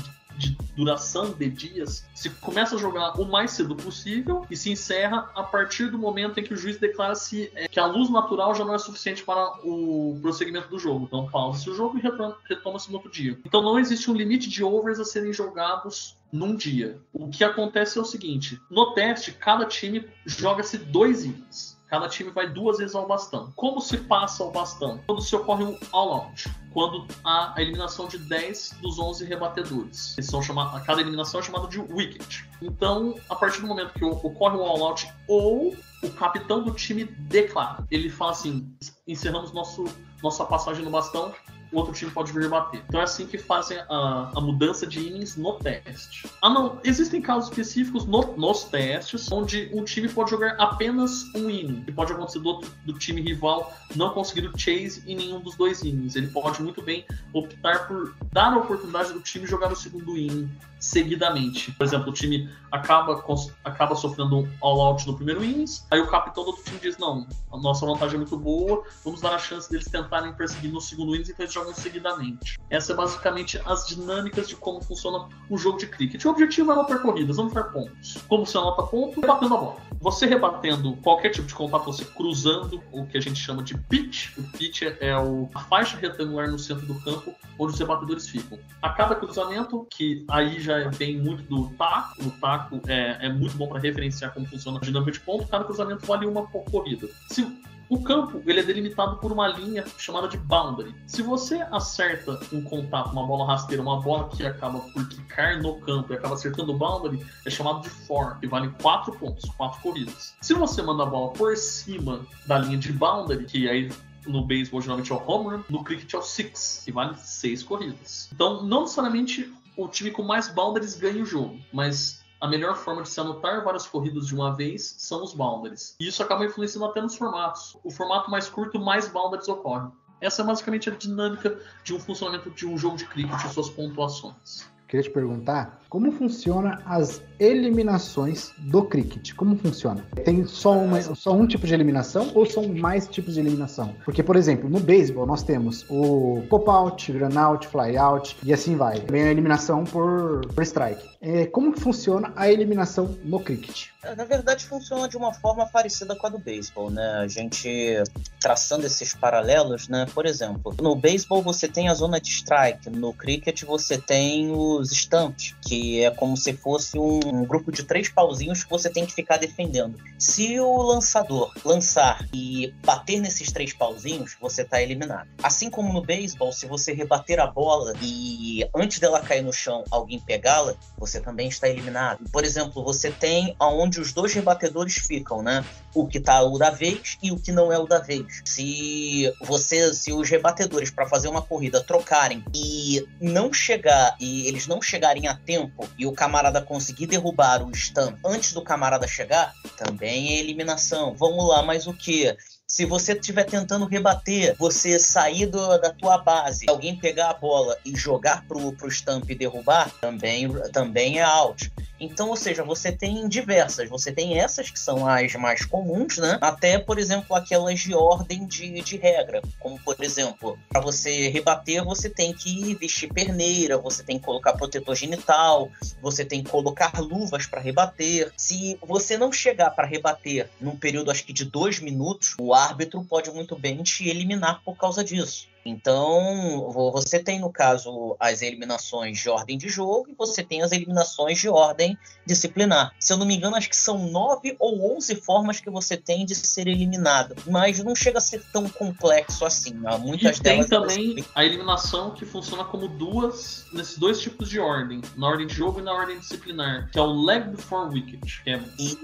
duração de dias, se começa a jogar o mais cedo possível e se encerra a partir do momento em que o juiz declara se é, que a luz natural já não é suficiente para o prosseguimento do jogo. Então pausa-se o jogo e retoma-se no outro dia. Então não existe um limite de overs a serem jogados num dia. O que acontece é o seguinte: no teste, cada time joga-se dois innings. Cada time vai duas vezes ao bastão. Como se passa ao bastão? Quando se ocorre um all-out. Quando há a eliminação de 10 dos 11 rebatedores. Eles são chamados, cada eliminação é chamada de wicket. Então, a partir do momento que ocorre o all-out ou o capitão do time declara. Ele fala assim: encerramos nosso, nossa passagem no bastão, o outro time pode vir bater. Então é assim que fazem a, a mudança de innings no teste. Ah, não. Existem casos específicos no, nos testes onde um time pode jogar apenas um inning. Que pode acontecer do, do time rival não conseguir o chase em nenhum dos dois innings. Ele pode muito bem optar por dar a oportunidade do time jogar o segundo inning seguidamente. Por exemplo, o time acaba, acaba sofrendo um all-out no primeiro innings, aí o capitão do outro time diz: Não, a nossa vantagem é muito boa, vamos dar a chance deles tentarem perseguir no segundo innings, então eles jogam seguidamente. Essa é basicamente as dinâmicas de como funciona o jogo de cricket. O objetivo é anotar corridas, anotar pontos. Como você anota ponto? Rebatendo a bola. Você rebatendo qualquer tipo de contato, você cruzando o que a gente chama de pitch. O pitch é a faixa retangular no centro do campo onde os rebatedores ficam. A cada cruzamento, que aí já vem muito do taco, o taco é, é muito bom para referenciar como funciona a dinâmica de ponto, cada cruzamento vale uma corrida. Se o campo ele é delimitado por uma linha chamada de boundary. Se você acerta um contato, uma bola rasteira, uma bola que acaba por quicar no campo e acaba acertando o boundary, é chamado de four, que vale 4 pontos, 4 corridas. Se você manda a bola por cima da linha de boundary, que aí no beisebol geralmente é o home run, no cricket é o six, que vale 6 corridas. Então, não necessariamente o time com mais boundaries ganha o jogo, mas a melhor forma de se anotar várias corridas de uma vez são os boundaries. E isso acaba influenciando até nos formatos. O formato mais curto, mais boundaries ocorrem. Essa é basicamente a dinâmica de um funcionamento de um jogo de cricket e suas pontuações. Queria te perguntar como funciona as eliminações do cricket? Como funciona? Tem só, uma, só um tipo de eliminação ou são mais tipos de eliminação? Porque, por exemplo, no beisebol nós temos o pop-out, run-out, fly-out e assim vai. Também a eliminação por, por strike. É, como funciona a eliminação no cricket? É, na verdade, funciona de uma forma parecida com a do beisebol, né? A gente traçando esses paralelos, né? Por exemplo, no beisebol você tem a zona de strike, no cricket você tem os stumps, que é como se fosse um, grupo de três pauzinhos que você tem que ficar defendendo. Se o lançador lançar e bater nesses três pauzinhos, você está eliminado. Assim como no beisebol, se você rebater a bola e antes dela cair no chão alguém pegá-la, você também está eliminado. Por exemplo, você tem aonde os dois rebatedores ficam, né? O que tá o da vez e o que não é o da vez. Se você, se os rebatedores para fazer uma corrida trocarem e não chegar e eles não chegarem a tempo e o camarada conseguir derrubar o stamp antes do camarada chegar, também é eliminação. Vamos lá, mas o que? Se você estiver tentando rebater, você sair do, da tua base, alguém pegar a bola e jogar pro, pro stamp e derrubar, também, também é out. Então, ou seja, você tem diversas. Você tem essas que são as mais comuns, né? Até, por exemplo, aquelas de ordem de, de regra. Como, por exemplo, para você rebater, você tem que vestir perneira, você tem que colocar protetor genital, você tem que colocar luvas para rebater. Se você não chegar para rebater num período, acho que de dois minutos, o árbitro pode muito bem te eliminar por causa disso. Então, você tem, no caso, as eliminações de ordem de jogo e você tem as eliminações de ordem disciplinar. Se eu não me engano, acho que são nove ou onze formas que você tem de ser eliminado, mas não chega a ser tão complexo assim. Há muitas e delas. Tem também a eliminação que funciona como duas, nesses dois tipos de ordem, na ordem de jogo e na ordem disciplinar, que é o leg before wicket, que é,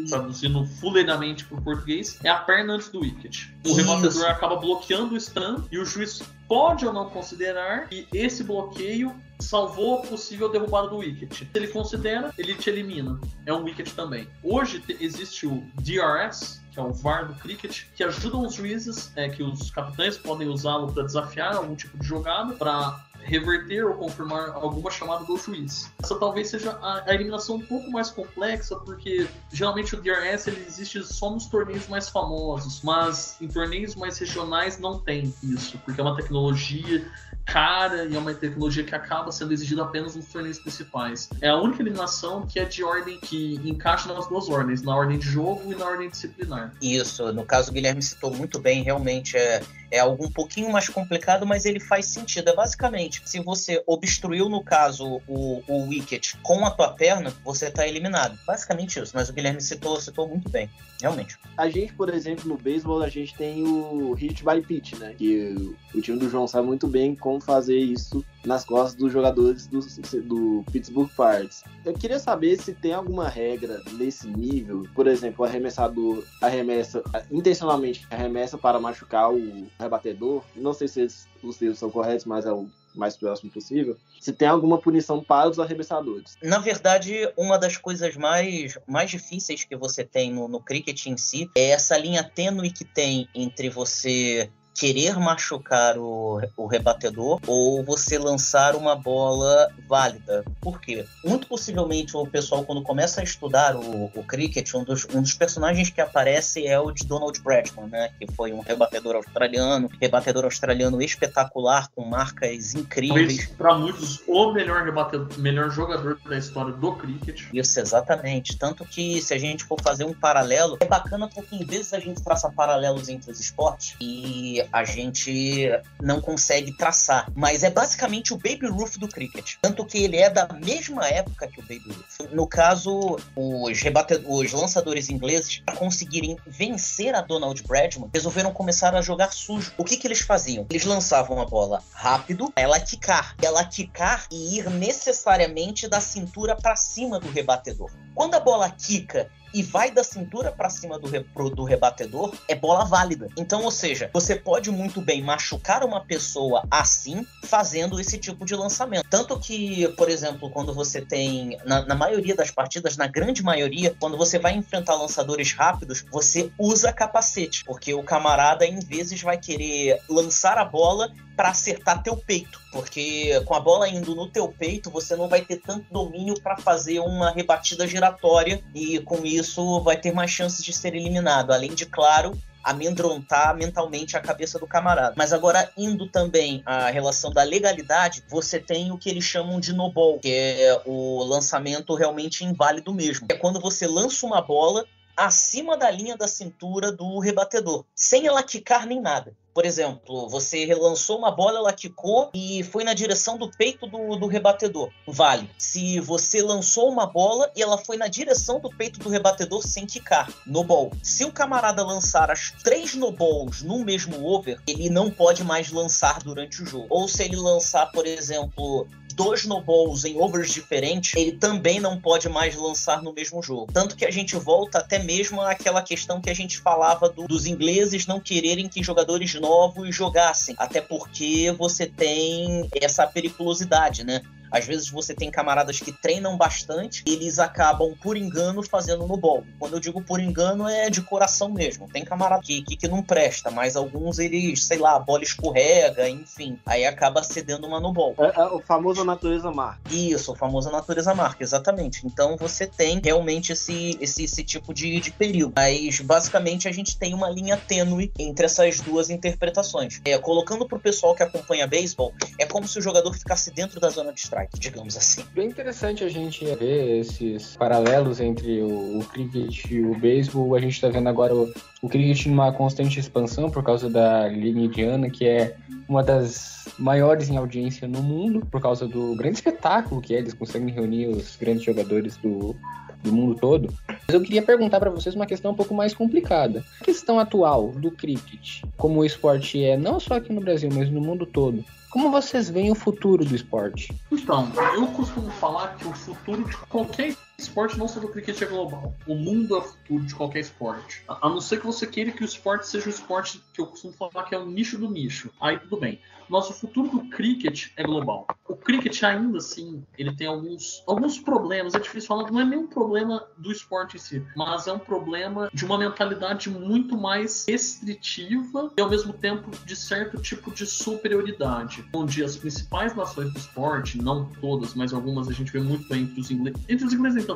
traduzindo fuleiramente para o português, é a perna antes do wicket. O rebatedor acaba bloqueando o stun e o juiz pode ou não considerar que esse bloqueio salvou a possível derrubada do wicket. Se ele considera, ele te elimina. É um wicket também. Hoje existe o DRS, que é o VAR do cricket, que ajudam os juízes, é, que os capitães podem usá-lo para desafiar algum tipo de jogada, para reverter ou confirmar alguma chamada do juiz. Essa talvez seja a, eliminação um pouco mais complexa, porque geralmente o DRS ele existe só nos torneios mais famosos, mas em torneios mais regionais não tem isso, porque é uma tecnologia cara e é uma tecnologia que acaba sendo exigida apenas nos torneios principais. É a única eliminação que é de ordem que encaixa nas duas ordens, na ordem de jogo e na ordem disciplinar. Isso, no caso o Guilherme citou muito bem, realmente é, é algo um pouquinho mais complicado, mas ele faz sentido. É basicamente, se você obstruiu, no caso, o, o wicket com a tua perna, você está eliminado. Basicamente isso, mas o Guilherme citou, citou muito bem, realmente. A gente, por exemplo, no beisebol, a gente tem o hit by pitch, né? Que o time do João sabe muito bem como fazer isso nas costas dos jogadores do, do Pittsburgh Pirates. Eu queria saber se tem alguma regra nesse nível, por exemplo, o arremessador arremessa intencionalmente arremessa para machucar o rebatedor. Não sei se os termos são corretos, mas é o mais próximo possível. Se tem alguma punição para os arremessadores? Na verdade, uma das coisas mais, mais difíceis que você tem no, no cricket em si é essa linha tênue que tem entre você querer machucar o, o rebatedor ou você lançar uma bola válida. Por quê? Muito possivelmente o pessoal, quando começa a estudar o, o cricket, um dos, um dos personagens que aparece é o de Donald Bradman, né? Que foi um rebatedor australiano, rebatedor australiano espetacular, com marcas incríveis. Para muitos, o melhor rebatedor, melhor jogador da história do cricket. Isso, exatamente. Tanto que se a gente for fazer um paralelo, é bacana porque às vezes a gente traça paralelos entre os esportes e a gente não consegue traçar. Mas é basicamente o Baby Ruth do cricket. Tanto que ele é da mesma época que o Baby Ruth. No caso, os, os lançadores ingleses, para conseguirem vencer a Donald Bradman, resolveram começar a jogar sujo. O que, que eles faziam? Eles lançavam a bola rápido, ela quicar. Ela quicar e ir necessariamente da cintura para cima do rebatedor. Quando a bola quica e vai da cintura para cima do, pro, do rebatedor, é bola válida. Então, ou seja, você pode muito bem machucar uma pessoa assim, fazendo esse tipo de lançamento. Tanto que, por exemplo, quando você tem, na, na maioria das partidas, na grande maioria, quando você vai enfrentar lançadores rápidos, você usa capacete, porque o camarada, em vezes, vai querer lançar a bola para acertar teu peito, porque com a bola indo no teu peito, você não vai ter tanto domínio para fazer uma rebatida giratória e com isso vai ter mais chances de ser eliminado, além de claro, amedrontar mentalmente a cabeça do camarada. Mas agora, indo também à relação da legalidade, você tem o que eles chamam de no ball, que é o lançamento realmente inválido mesmo. É quando você lança uma bola acima da linha da cintura do rebatedor, sem ela quicar nem nada. Por exemplo, você relançou uma bola, ela quicou e foi na direção do peito do, do rebatedor. Vale. Se você lançou uma bola e ela foi na direção do peito do rebatedor sem quicar. No ball. Se o camarada lançar as três no balls no mesmo over, ele não pode mais lançar durante o jogo. Ou se ele lançar, por exemplo, dois no balls em overs diferentes, ele também não pode mais lançar no mesmo jogo. Tanto que a gente volta até mesmo àquela questão que a gente falava do, dos ingleses não quererem que jogadores novos jogassem, até porque você tem essa periculosidade, né? Às vezes você tem camaradas que treinam bastante, eles acabam por engano fazendo no bol. Quando eu digo por engano é de coração mesmo. Tem camarada que, que, que não presta, mas alguns eles, sei lá, a bola escorrega, enfim. Aí acaba cedendo uma no bol. É, é o famoso natureza marca. Isso, o famoso natureza marca, exatamente. Então você tem realmente esse, esse, esse tipo de, de perigo. Mas basicamente a gente tem uma linha tênue entre essas duas interpretações. É, colocando pro pessoal que acompanha beisebol, é como se o jogador ficasse dentro da zona de strike strike, digamos assim. Bem interessante a gente ver esses paralelos entre o, o cricket e o beisebol. A gente está vendo agora o, o cricket numa constante expansão por causa da Liga Indiana, que é uma das maiores em audiência no mundo, por causa do grande espetáculo que é, eles conseguem reunir os grandes jogadores do, do mundo todo. Mas eu queria perguntar para vocês uma questão um pouco mais complicada. A questão atual do cricket, como o esporte é não só aqui no Brasil, mas no mundo todo. Como vocês veem o futuro do esporte? Então, eu costumo falar que o futuro de qualquer esporte, não só do cricket, é global. O mundo é o futuro de qualquer esporte. A não ser que você queira que o esporte seja o esporte que eu costumo falar que é o nicho do nicho. Aí tudo bem. Nosso futuro do cricket é global. O cricket, ainda assim, ele tem alguns, alguns problemas. É difícil falar, não é nenhum problema do esporte em si, mas é um problema de uma mentalidade muito mais restritiva e ao mesmo tempo de certo tipo de superioridade, onde as principais nações do esporte, não todas, mas algumas a gente vê muito entre os ingleses, entre os ingleses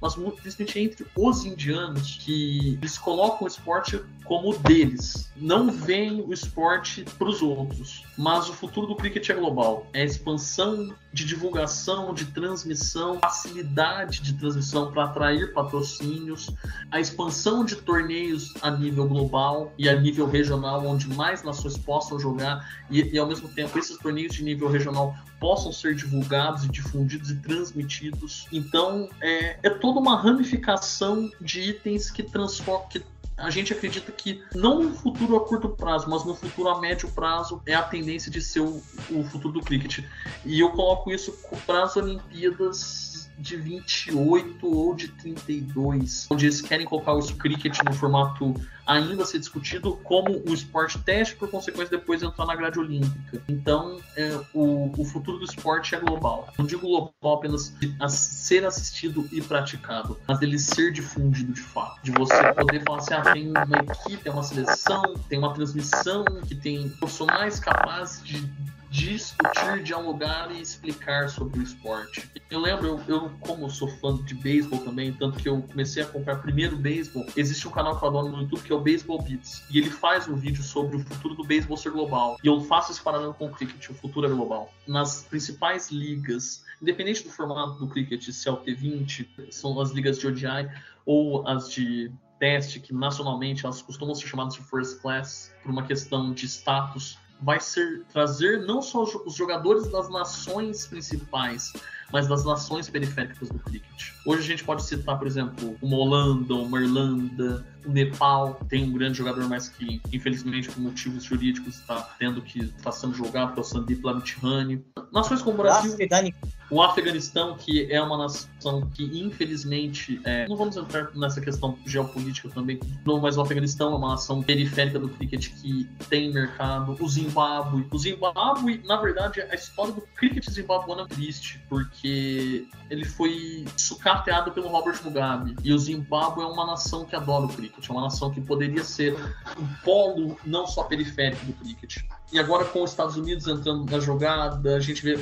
mas muito, principalmente entre os indianos, que eles colocam o esporte como deles, não veem o esporte para os outros. Mas o futuro do cricket é global. É a expansão de divulgação, de transmissão, facilidade de transmissão para atrair patrocínios, a expansão de torneios a nível global e a nível regional, onde mais nações possam jogar e, e ao mesmo tempo esses torneios de nível regional possam ser divulgados e difundidos e transmitidos. Então é, é toda uma ramificação de itens que transformam, que a gente acredita que não no futuro a curto prazo, mas no futuro a médio prazo é a tendência de ser o, o futuro do cricket. E eu coloco isso para as Olimpíadas de 28 ou de 32, onde eles querem colocar o cricket no formato ainda a ser discutido como o esporte teste, por consequência depois entrar na grade olímpica. Então, é, o, o, futuro do esporte é global. Não digo global apenas a ser assistido e praticado, mas dele ser difundido de fato. De você poder falar assim, ah, tem uma equipe, tem uma seleção, tem uma transmissão, que tem profissionais capazes de discutir, dialogar e explicar sobre o esporte. Eu lembro, eu, eu como sou fã de beisebol também, tanto que eu comecei a comprar primeiro beisebol, existe um canal que eu adoro no YouTube que é o Baseball Beats, e ele faz um vídeo sobre o futuro do beisebol ser global. E eu faço esse paralelo com o cricket, o futuro é global. Nas principais ligas, independente do formato do cricket, se é o T20, são as ligas de ODI ou as de teste, que nacionalmente elas costumam ser chamadas de first class, por uma questão de status vai ser trazer não só os jogadores das nações principais, mas das nações periféricas do cricket. Hoje a gente pode citar, por exemplo, uma Holanda, uma Irlanda, o Nepal tem um grande jogador, mas que infelizmente por motivos jurídicos está tendo que está sendo jogado, que é o Sandeep Lamithani. Nações como o Brasil, o Afeganistão, que é uma nação que infelizmente, é, não vamos entrar nessa questão geopolítica também, não, mas o Afeganistão é uma nação periférica do cricket que tem mercado. O Zimbábue, o Zimbábue, na verdade, a história do cricket zimbabuano é triste, porque ele foi sucateado pelo Robert Mugabe. E o Zimbábue é uma nação que adora o cricket, é uma nação que poderia ser um polo não só periférico do cricket. E agora com os Estados Unidos entrando na jogada, a gente vê,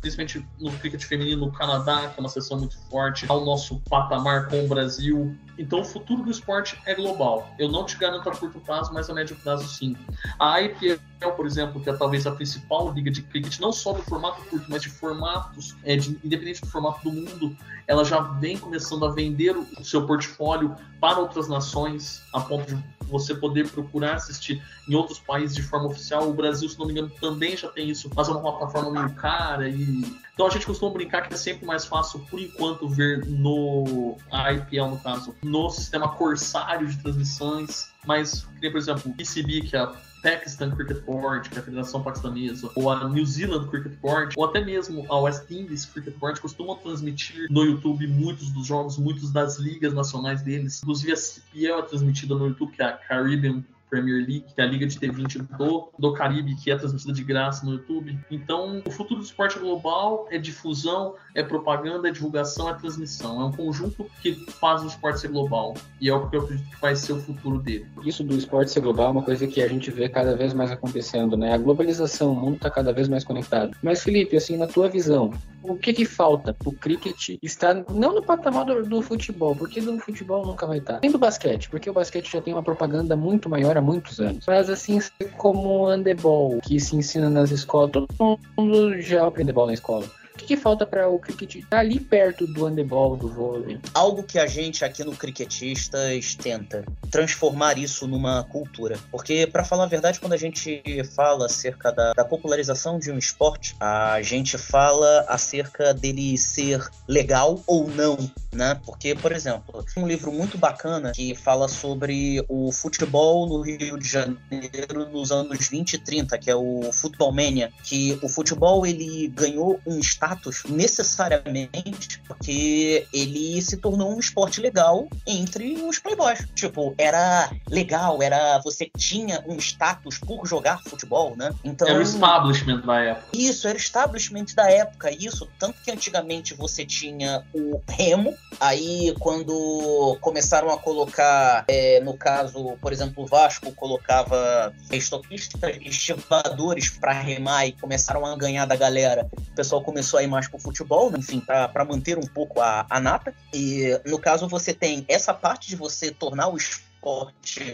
principalmente no cricket feminino, o Canadá, que é uma seleção muito forte, ao nosso patamar com o Brasil. Então o futuro do esporte é global. Eu não te garanto a curto prazo, mas a médio prazo sim. A IPL, por exemplo, que é talvez a principal liga de cricket, não só do formato curto, mas de formatos, é, de, independente do formato do mundo, ela já vem começando a vender o seu portfólio para outras nações, a ponto de você poder procurar assistir em outros países de forma oficial. O Brasil, se não me engano, também já tem isso, mas é uma plataforma meio cara. E... Então a gente costuma brincar que é sempre mais fácil, por enquanto, ver no a IPL, no caso, no sistema corsário de transmissões. Mas, por exemplo, o PCB, que é a Pakistan Cricket Board, que é a Federação Paquistanesa, ou a New Zealand Cricket Board, ou até mesmo a West Indies Cricket Board, costumam transmitir no YouTube muitos dos jogos, muitos das ligas nacionais deles. Inclusive a CPL é transmitida no YouTube, que é a Caribbean Premier League, que é a liga de T20 do, do Caribe, que é transmitida de graça no YouTube. Então, o futuro do esporte global é difusão, é propaganda, é divulgação, é transmissão. É um conjunto que faz o esporte ser global. E é o que eu acredito que vai ser o futuro dele. Isso do esporte ser global é uma coisa que a gente vê cada vez mais acontecendo, né? A globalização, o mundo está cada vez mais conectado. Mas, Felipe, assim, na tua visão, o que que falta? O cricket está não no patamar do, do futebol, porque do futebol nunca vai estar. Nem do basquete, porque o basquete já tem uma propaganda muito maior há muitos anos. Mas assim, como o handebol, que se ensina nas escolas, todo mundo já aprende handebol na escola. O que, que falta para o cricket estar tá ali perto do handebol, do vôlei? Algo que a gente aqui no Cricketistas tenta transformar isso numa cultura. Porque, para falar a verdade, quando a gente fala acerca da, da, popularização de um esporte, a gente fala acerca dele ser legal ou não, né? Porque, por exemplo, um livro muito bacana que fala sobre o futebol no Rio de Janeiro nos anos 20 e 30, que é o Futebol Mania, que o futebol ele ganhou um status status necessariamente porque ele se tornou um esporte legal entre os playboys. Tipo, era legal, era você tinha um status por jogar futebol, né? Então era o establishment da época. Isso, era o establishment da época. Isso tanto que antigamente você tinha o remo, Aí, quando começaram a colocar, é, no caso, por exemplo, o Vasco colocava estoquistas, estivadores para remar e começaram a ganhar da galera, o pessoal começou a ir mais pro futebol, né? enfim, para manter um pouco a, a nata. E, no caso, você tem essa parte de você tornar o esporte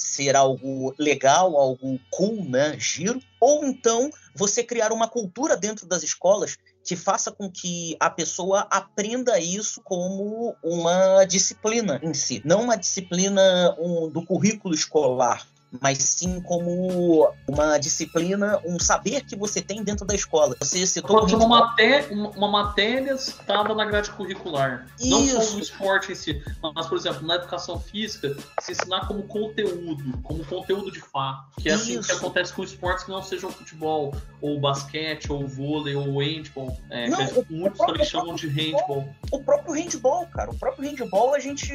ser algo legal, algo cool, né, giro, ou então você criar uma cultura dentro das escolas que faça com que a pessoa aprenda isso como uma disciplina em si, não uma disciplina um, do currículo escolar, mas sim como uma disciplina, um saber que você tem dentro da escola. Você citou uma, maté uma matéria citada na grade curricular. Isso. Não só no esporte em si, mas, por exemplo, na educação física, se ensinar como conteúdo, como conteúdo de fato. Que é assim Isso. que acontece com esportes que não sejam futebol, ou basquete, ou vôlei, ou handball. É, Não, que o- muitos o também chamam de handball. o próprio handball, cara. O próprio handball a gente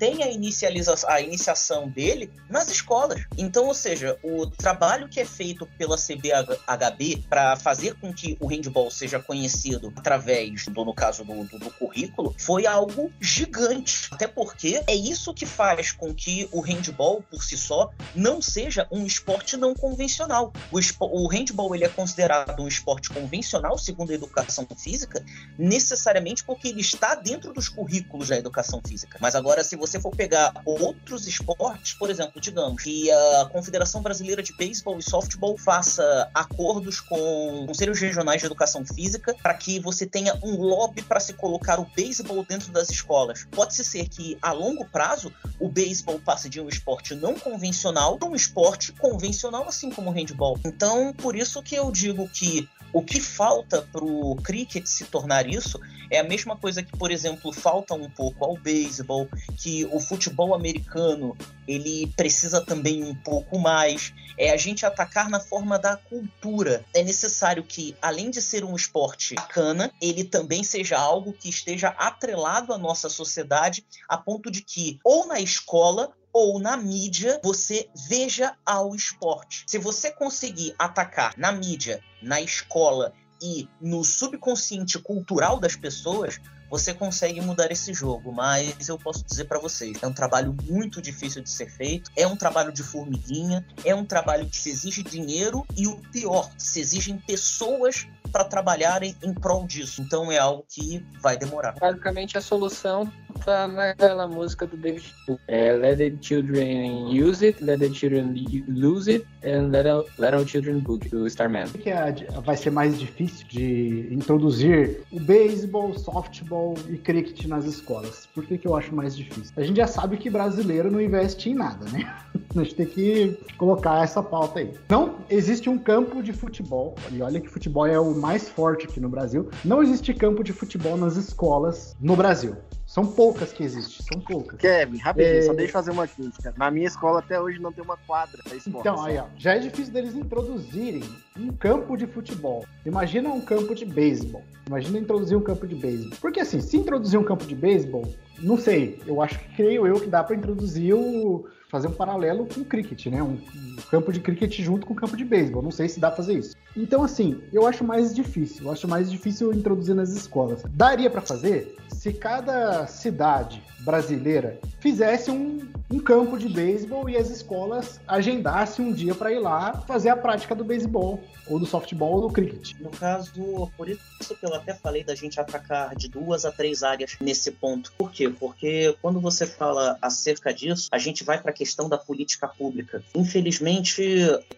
tem a, inicializa a iniciação dele nas escolas. Então, ou seja, o trabalho que é feito pela CBHB para fazer com que o handball seja conhecido através do, no caso do, do, do currículo, foi algo gigante. Até porque é isso que faz com que o handball por si só não seja um esporte não convencional. O, o handball ele é considerado um esporte convencional segundo a educação física, necessariamente porque ele está dentro dos currículos da educação física. Mas agora, se você for pegar outros esportes, por exemplo, digamos que a Confederação Brasileira de Beisebol e Softball faça acordos com conselhos regionais de educação física para que você tenha um lobby para se colocar o beisebol dentro das escolas. Pode-se ser que, a longo prazo, o beisebol passe de um esporte não convencional para um esporte convencional, assim como o handball. Então, por isso que eu digo que o que falta para o cricket se tornar isso é a mesma coisa que, por exemplo, falta um pouco ao beisebol, que o futebol americano ele precisa também um pouco mais. É a gente atacar na forma da cultura. É necessário que, além de ser um esporte bacana, ele também seja algo que esteja atrelado à nossa sociedade, a ponto de que, ou na escola, ou na mídia você veja ao esporte. Se você conseguir atacar na mídia, na escola e no subconsciente cultural das pessoas, você consegue mudar esse jogo, mas eu posso dizer para vocês, é um trabalho muito difícil de ser feito, é um trabalho de formiguinha, é um trabalho que se exige dinheiro e o pior, se exigem pessoas para trabalharem em prol disso. Então é algo que vai demorar. Basicamente a solução tá naquela música do David. É, let the children use it, let the children lose it, and let our, let our children boot, do Starman. Que é a- vai ser mais difícil de introduzir o beisebol, softball e cricket nas escolas? Por que, que eu acho mais difícil? A gente já sabe que brasileiro não investe em nada, né? A gente tem que colocar essa pauta aí. Não existe um campo de futebol, e olha que futebol é o mais forte aqui no Brasil. Não existe campo de futebol nas escolas no Brasil. São poucas que existem, são poucas. Kevin, rapidinho, É. só deixa eu fazer uma crítica. Na minha escola até hoje não tem uma quadra pra esporte. Então, aí, ó, já é difícil deles introduzirem um campo de futebol. Imagina um campo de beisebol. Imagina introduzir um campo de beisebol. Porque assim, se introduzir um campo de beisebol, não sei, eu acho que creio eu que dá pra introduzir o fazer um paralelo com o cricket, né? Um, um campo de cricket junto com o campo de beisebol. Não sei se dá pra fazer isso. Então, assim, eu acho mais difícil. Eu acho mais difícil introduzir nas escolas. Daria pra fazer se cada cidade brasileira fizesse um, um campo de beisebol e as escolas agendassem um dia para ir lá fazer a prática do beisebol, ou do softball, ou do cricket. No caso, por isso que eu até falei da gente atacar de duas a três áreas nesse ponto. Por quê? Porque quando você fala acerca disso, a gente vai para questão da política pública. Infelizmente,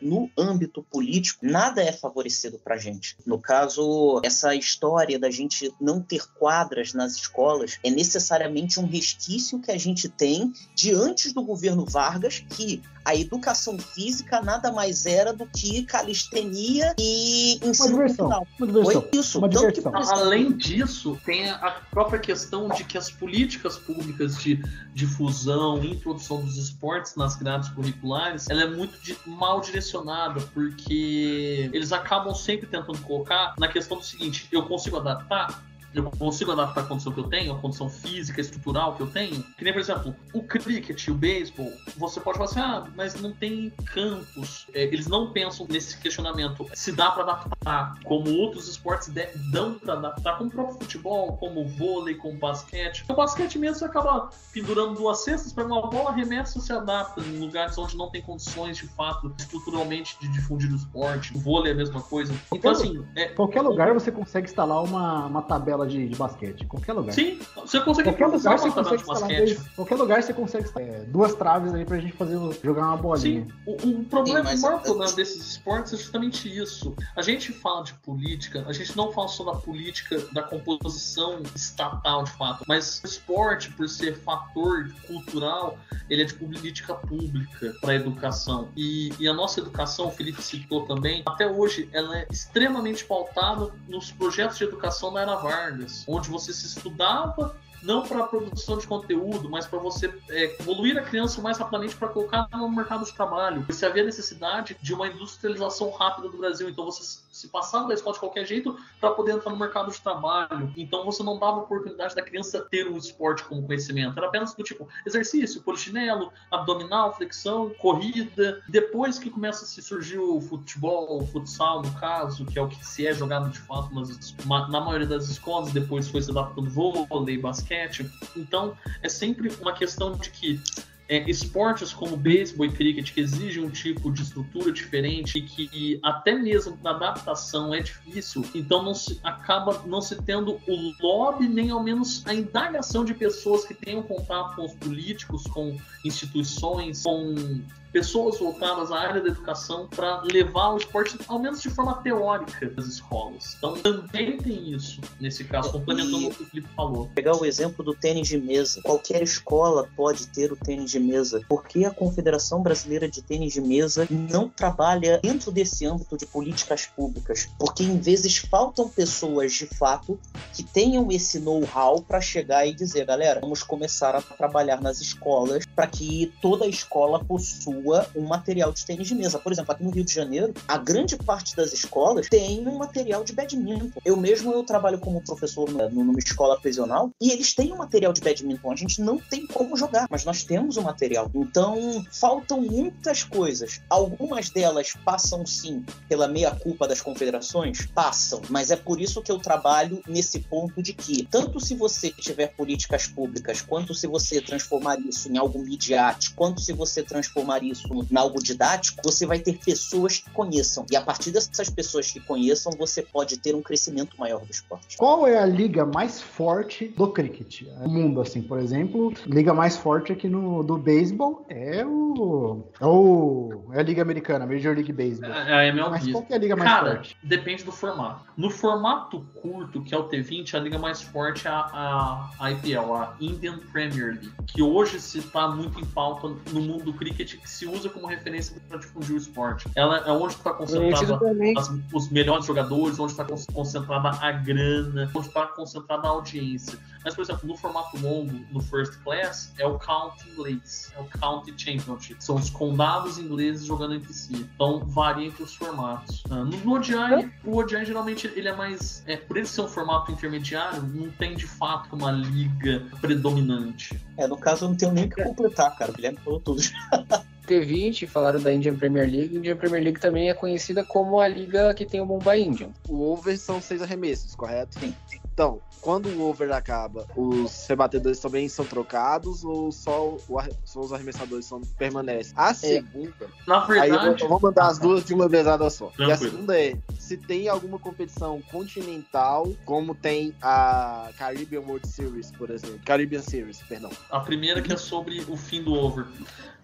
no âmbito político, nada é favorecido para gente. No caso, essa história da gente não ter quadras nas escolas é necessariamente um resquício que a gente tem de antes do governo Vargas, que a educação física nada mais era do que calistenia e Uma ensino diversão. cultural. Uma diversão. Foi isso. Uma que, diversão. exemplo, Além disso, tem a própria questão de que as políticas públicas de difusão e introdução dos esportes nas grades curriculares, ela é muito di- mal direcionada, porque eles acabam sempre tentando colocar na questão do seguinte, eu consigo adaptar? Eu consigo adaptar a condição que eu tenho, a condição física, estrutural que eu tenho? Que nem, por exemplo, o cricket, o beisebol, você pode falar assim, ah, mas não tem campos. É, eles não pensam nesse questionamento. Se dá para adaptar como outros esportes de- dão para adaptar, como o próprio futebol, como o vôlei, como o basquete. O basquete mesmo você acaba pendurando duas cestas, pega uma bola, arremessa e se adapta em lugares onde não tem condições de fato estruturalmente de difundir o esporte. O vôlei é a mesma coisa. Então, assim, é, Qualquer lugar você consegue instalar uma, uma tabela de, de basquete. Qualquer lugar. sim, você consegue Qualquer lugar você consegue de instalar basquete. dois, qualquer lugar você consegue é, duas traves aí pra gente fazer jogar uma bolinha. Sim, o, o problema, Sim, o maior problema desses esportes é justamente isso. A gente fala de política, a gente não fala só da política da composição estatal de fato, mas o esporte, por ser fator cultural, ele é de política pública para a educação. E, e a nossa educação, o Felipe citou também, até hoje ela é extremamente pautada nos projetos de educação da Era Onde você se estudava não para produção de conteúdo, mas para você é, evoluir a criança mais rapidamente para colocar no mercado de trabalho. Você havia necessidade de uma industrialização rápida do Brasil, então você se passava da escola de qualquer jeito para poder entrar no mercado de trabalho. Então você não dava oportunidade da criança ter o esporte como conhecimento, era apenas do tipo exercício, polichinelo, abdominal, flexão, corrida. Depois que começa a se surgir o futebol, o futsal, no caso, que é o que se é jogado de fato nas, na maioria das escolas, depois foi se adaptando vôlei, basquete. Então, é sempre uma questão de que é, esportes como beisebol e cricket que exigem um tipo de estrutura diferente e que até mesmo na adaptação é difícil, então não se, acaba não se tendo o lobby nem ao menos a indagação de pessoas que tenham contato com os políticos, com instituições, com pessoas voltadas à área da educação para levar o esporte, ao menos de forma teórica, nas escolas. Então também tem isso nesse caso, complementando E- o que o Felipe falou. pegar o exemplo do tênis de mesa. Qualquer escola pode ter o tênis de mesa. Por que a Confederação Brasileira de Tênis de Mesa não trabalha dentro desse âmbito de políticas públicas? Porque em vezes faltam pessoas de fato que tenham esse know-how para chegar e dizer, galera, vamos começar a trabalhar nas escolas para que toda escola possua um material de tênis de mesa. Por exemplo, aqui no Rio de Janeiro, a grande parte das escolas tem um material de badminton. Eu mesmo eu trabalho como professor numa, escola prisional e eles têm um material de badminton. A gente não tem como jogar, mas nós temos o material. Então, faltam muitas coisas. Algumas delas passam sim pela meia culpa das confederações, passam, mas é por isso que eu trabalho nesse ponto de que tanto se você tiver políticas públicas, quanto se você transformar isso em algo midiático, quanto se você transformar isso em algo didático, você vai ter pessoas que conheçam. E a partir dessas pessoas que conheçam, você pode ter um crescimento maior do esporte. Qual é a liga mais forte do cricket? No mundo, assim, por exemplo, a liga mais forte aqui no do beisebol é o, é o é a liga americana, Major League Baseball. É a Mas qual que é a liga mais Cara, forte? depende do formato. No formato curto, que é o T20, a liga mais forte é a, a IPL, a Indian Premier League, que hoje se está muito em pauta no mundo do cricket, que se usa como referência para difundir o esporte. Ela é onde está concentrada as- os melhores jogadores, onde está concentrada a grana, onde está concentrada a audiência. Mas, por exemplo, no formato longo, no First Class, é o County inglês, é o County Championship. São os condados ingleses jogando entre si. Então, varia entre os formatos. Ah, No, no ODI, o ODI geralmente ele é mais. É, por ele ser um formato intermediário, não tem de fato uma liga predominante. É, no caso, eu não tenho nem o que completar, cara. O Guilherme falou tudo. T20, falaram da Indian Premier League. Indian Premier League também é conhecida como a liga que tem o Mumbai Indian. O over são seis arremessos, correto? Sim. Então, quando o over acaba, os rebatedores também são trocados ou só, o só os arremessadores são, permanecem? A segunda. Na Aí eu vou, verdade. vou mandar as duas de uma vezada só. E a Tranquilo. segunda é: se tem alguma competição continental, como tem a Caribbean World Series, por exemplo. Caribbean Series, perdão. A primeira que é sobre o fim do over.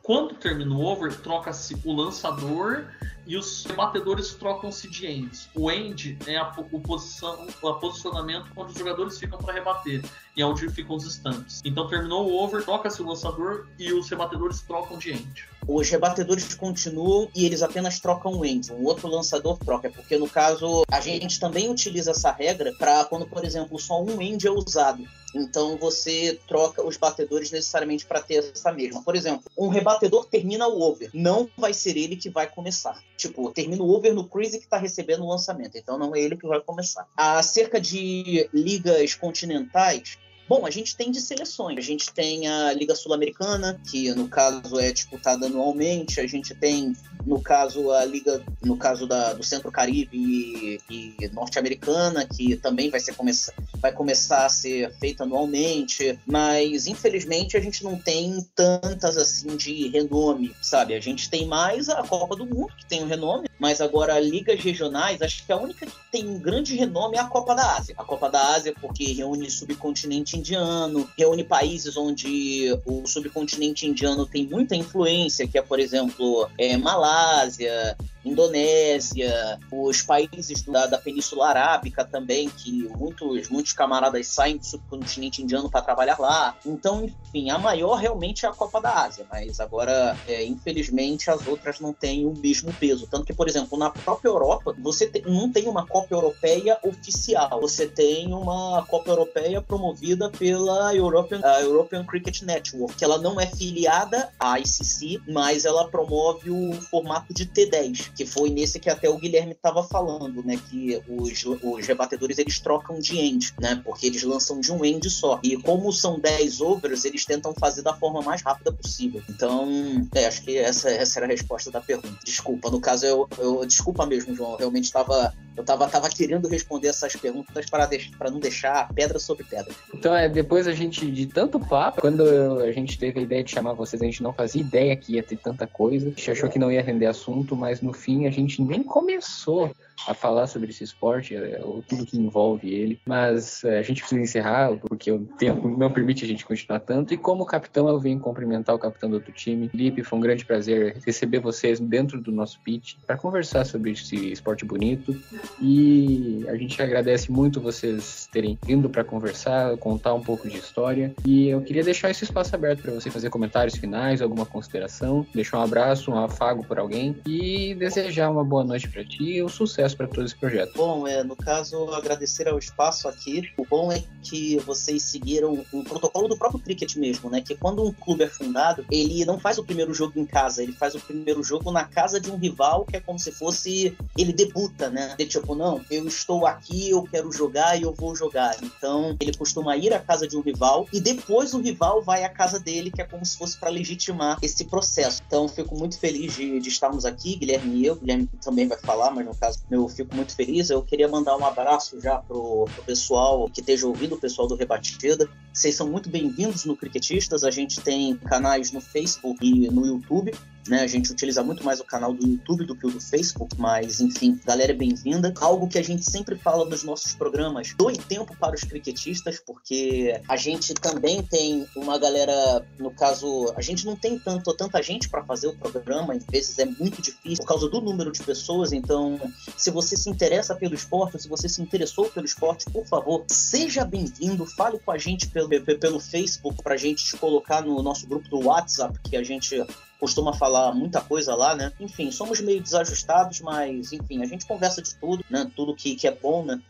Quando termina o over, troca-se o lançador e os batedores trocam-se de ends. O end é a, o posição, o posicionamento onde os jogadores ficam para rebater e é onde ficam os estantes. Então terminou o over, troca-se o lançador e os rebatedores trocam de end. Os rebatedores continuam e eles apenas trocam o end. Um outro lançador troca, porque no caso a gente também utiliza essa regra para quando, por exemplo, só um end é usado. Então você troca os batedores necessariamente para ter essa mesma. Por exemplo, um rebatedor termina o over, não vai ser ele que vai começar. Tipo, termina o over no cruise que está recebendo o lançamento, então não é ele que vai começar. Acerca de ligas continentais, Bom, a gente tem de seleções. A gente tem a Liga Sul-Americana, que no caso é disputada anualmente. A gente tem, no caso, a Liga, no caso da, do Centro-Caribe e, e norte-americana, que também vai, ser, começar, vai começar a ser feita anualmente. Mas, infelizmente, a gente não tem tantas assim de renome, sabe? A gente tem mais a Copa do Mundo, que tem um renome, mas agora ligas regionais, acho que a única que tem um grande renome é a Copa da Ásia. A Copa da Ásia, porque reúne subcontinente indiano, reúne países onde o subcontinente indiano tem muita influência, que é, por exemplo, é, Malásia, Indonésia, os países da, da, Península Arábica também, que muitos, muitos camaradas saem do subcontinente indiano para trabalhar lá. Então, enfim, a maior realmente é a Copa da Ásia, mas agora, é, infelizmente, as outras não têm o mesmo peso. Tanto que, por exemplo, na própria Europa, você te, não tem uma Copa Europeia oficial, você tem uma Copa Europeia promovida pela European, European Cricket Network, que ela não é filiada à ICC, mas ela promove o formato de T10 que foi nesse que até o Guilherme estava falando, né? Que os, os rebatedores eles trocam de end, né? Porque eles lançam de um end só. E como são 10 overs, eles tentam fazer da forma mais rápida possível. Então, é, acho que essa, essa era a resposta da pergunta. Desculpa, no caso, eu, eu desculpa mesmo, João. Eu realmente estava eu tava, tava querendo responder essas perguntas para não deixar pedra sobre pedra. Então, é, depois a gente, de tanto papo, quando a gente teve a ideia de chamar vocês, a gente não fazia ideia que ia ter tanta coisa. A gente achou que não ia render assunto, mas no fim a gente nem começou a falar sobre esse esporte, é, ou tudo que envolve ele. Mas é, a gente precisa encerrar, porque o tempo não permite a gente continuar tanto. E como capitão, eu venho cumprimentar o capitão do outro time. Felipe, foi um grande prazer receber vocês dentro do nosso pitch para conversar sobre esse esporte bonito. E a gente agradece muito vocês terem vindo para conversar, contar um pouco de história. E eu queria deixar esse espaço aberto para você fazer comentários finais, alguma consideração, deixar um abraço, um afago por alguém e desejar uma boa noite para ti e um sucesso para todo esse projeto. Bom, é, no caso, agradecer ao espaço aqui. O bom é que vocês seguiram o protocolo do próprio cricket mesmo, né? Que quando um clube é fundado, ele não faz o primeiro jogo em casa, ele faz o primeiro jogo na casa de um rival, que é como se fosse ele debuta, né? De tipo, não, eu estou aqui, eu quero jogar e eu vou jogar. Então, ele costuma ir à casa de um rival e depois o rival vai à casa dele, que é como se fosse para legitimar esse processo. Então, fico muito feliz de, de estarmos aqui, Guilherme e eu. Guilherme também vai falar, mas no caso, meu eu fico muito feliz. Eu queria mandar um abraço já pro, pro pessoal que esteja ouvindo, o pessoal do Rebatida. Vocês são muito bem-vindos no Cricketistas. A gente tem canais no Facebook e no YouTube. Né? A gente utiliza muito mais o canal do YouTube do que o do Facebook, mas enfim, galera é bem-vinda. Algo que a gente sempre fala nos nossos programas: doe tempo para os cricketistas, porque a gente também tem uma galera, no caso, a gente não tem tanto, tanta gente para fazer o programa, às vezes é muito difícil por causa do número de pessoas. Então, se você se interessa pelo esporte, se você se interessou pelo esporte, por favor, seja bem-vindo, fale com a gente pelo, pelo Facebook para a gente te colocar no nosso grupo do WhatsApp, que a gente costuma falar muita coisa lá, né? Enfim, somos meio desajustados, mas enfim, a gente conversa de tudo, né? Tudo que, que é bom, né?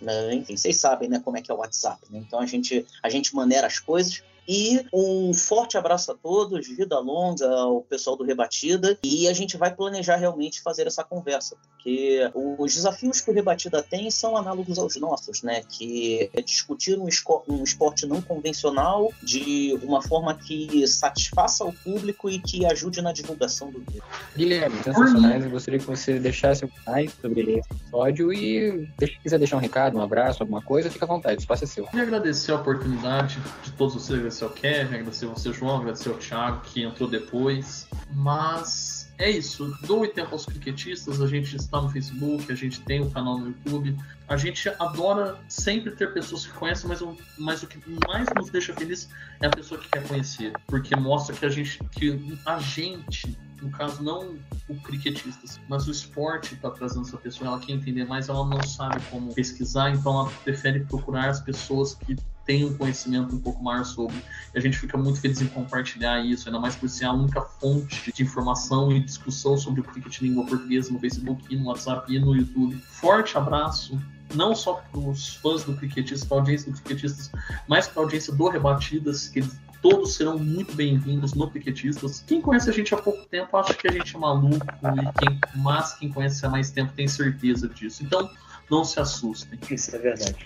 Né? enfim, vocês sabem, né? Como é que é o WhatsApp, né? Então a gente, a gente maneira as coisas. E um forte abraço a todos, vida longa ao pessoal do Rebatida. E a gente vai planejar realmente fazer essa conversa, porque os desafios que o Rebatida tem são análogos aos nossos, né? Que é discutir um, um esporte não convencional de uma forma que satisfaça o público e que ajude na divulgação do vídeo. Guilherme, sensacionais. Eu gostaria que você deixasse um mais sobre esse episódio e se quiser deixar um recado, um abraço, alguma coisa, fica à vontade, o espaço é seu. Queria agradecer a oportunidade de todos vocês agradecer ao Kevin, agradecer ao seu João, agradecer ao Thiago que entrou depois. Mas é isso. Doe tempo aos cricketistas. A gente está no Facebook, a gente tem o canal no YouTube. A gente adora sempre ter pessoas que conhecem, mas mas o que mais nos deixa feliz é a pessoa que quer conhecer, porque mostra que a gente, que a gente no caso não o cricketistas, mas o esporte está trazendo essa pessoa, ela quer entender mais, ela não sabe como pesquisar, então ela prefere procurar as pessoas que têm um conhecimento um pouco maior sobre. E a gente fica muito feliz em compartilhar isso, ainda mais por ser a única fonte de informação e discussão sobre o cricket língua portuguesa no Facebook, no WhatsApp e no YouTube. Forte abraço, não só para os fãs do cricketista, para a audiência do cricketistas, mas para a audiência do Rebatidas, que eles todos serão muito bem-vindos no Piquetistas. Quem conhece a gente há pouco tempo acha que a gente é maluco, e quem, mas quem conhece há mais tempo tem certeza disso. Então, não se assustem. Isso é verdade.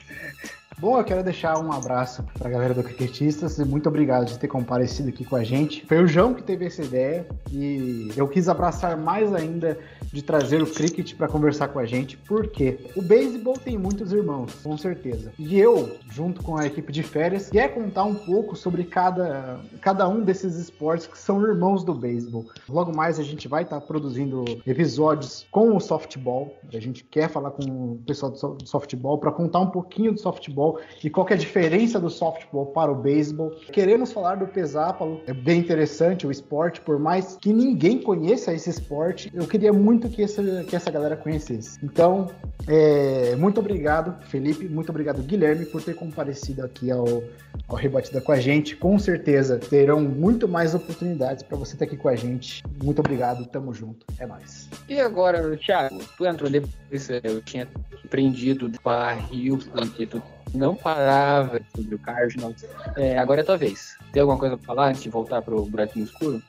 Bom, eu quero deixar um abraço para a galera do Cricketistas e muito obrigado de ter comparecido aqui com a gente. Foi o João que teve essa ideia e eu quis abraçar mais ainda de trazer o cricket para conversar com a gente, porque o beisebol tem muitos irmãos, com certeza. E eu, junto com a equipe de férias, quer contar um pouco sobre cada, cada um desses esportes que são irmãos do beisebol. Logo mais a gente vai estar tá produzindo episódios com o softball. A gente quer falar com o pessoal do softball para contar um pouquinho do softball e qual é a diferença do softball para o beisebol. Queremos falar do pesápalo, é bem interessante o esporte, por mais que ninguém conheça esse esporte, eu queria muito que essa, que essa galera conhecesse. Então, é, muito obrigado, Felipe, muito obrigado, Guilherme, por ter comparecido aqui ao, ao Rebatida com a gente. Com certeza terão muito mais oportunidades para você estar aqui com a gente. Muito obrigado, tamo junto. É nóis. E agora, Thiago, tu entrou depois, eu tinha aprendido do barril, porque tu não parava sobre o Cardinals. É, agora é a tua vez. Tem alguma coisa pra falar antes de voltar pro buraquinho escuro?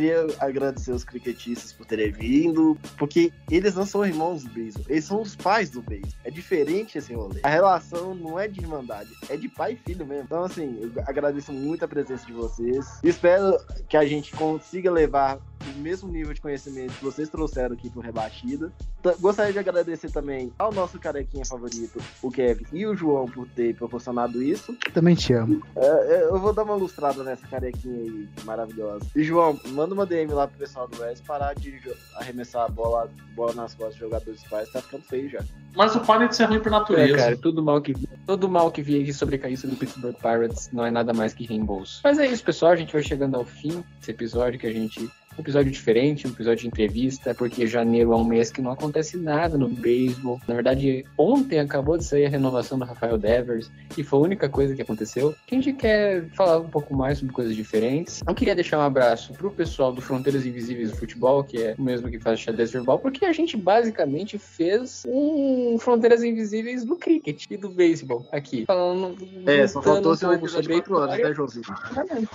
Queria agradecer os cricketistas por terem vindo, porque eles não são irmãos do beisebol, eles são os pais do beisebol. É diferente esse rolê. A relação não é de irmandade, é de pai e filho mesmo. Então, assim, eu agradeço muito a presença de vocês. Espero que a gente consiga levar o mesmo nível de conhecimento que vocês trouxeram aqui pro Rebatida. Gostaria de agradecer também ao nosso carequinha favorito, o Kevin e o João, por ter proporcionado isso. Também te amo. É, é eu vou dar uma lustrada nessa carequinha aí, maravilhosa. E João, manda uma DM lá pro pessoal do West parar de arremessar a bola, bola nas costas de jogadores pais, tá ficando feio já. Mas o para de ser ruim por natureza. É, cara, tudo mal que, todo mal que vi sobre cair do Pittsburgh Pirates não é nada mais que reembolso. Mas é isso, pessoal. A gente vai chegando ao fim desse episódio que a gente um episódio diferente, um episódio de entrevista, porque janeiro é um mês que não acontece nada no beisebol. Na verdade, ontem acabou de sair a renovação do Rafael Devers e foi a única coisa que aconteceu. A gente quer falar um pouco mais sobre coisas diferentes. Eu queria deixar um abraço pro pessoal do Fronteiras Invisíveis do Futebol, que é o mesmo que faz xadrez verbal, porque a gente basicamente fez um Fronteiras Invisíveis do cricket e do beisebol aqui. Falando. É, só faltou ser um episódio de 4 horas, né, Joãozinho?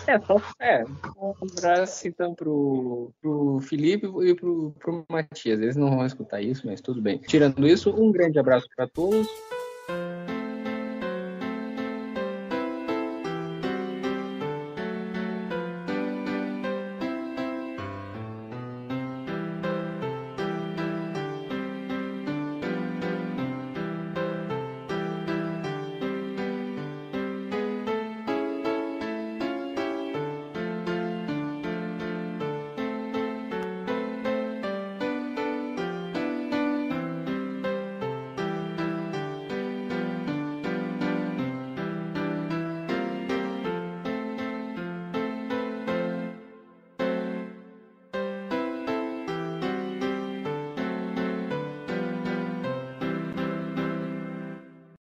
É, só, é. Um abraço então pro Felipe e pro, pro Matias. Eles não vão escutar isso, mas tudo bem. Tirando isso, um grande abraço para todos.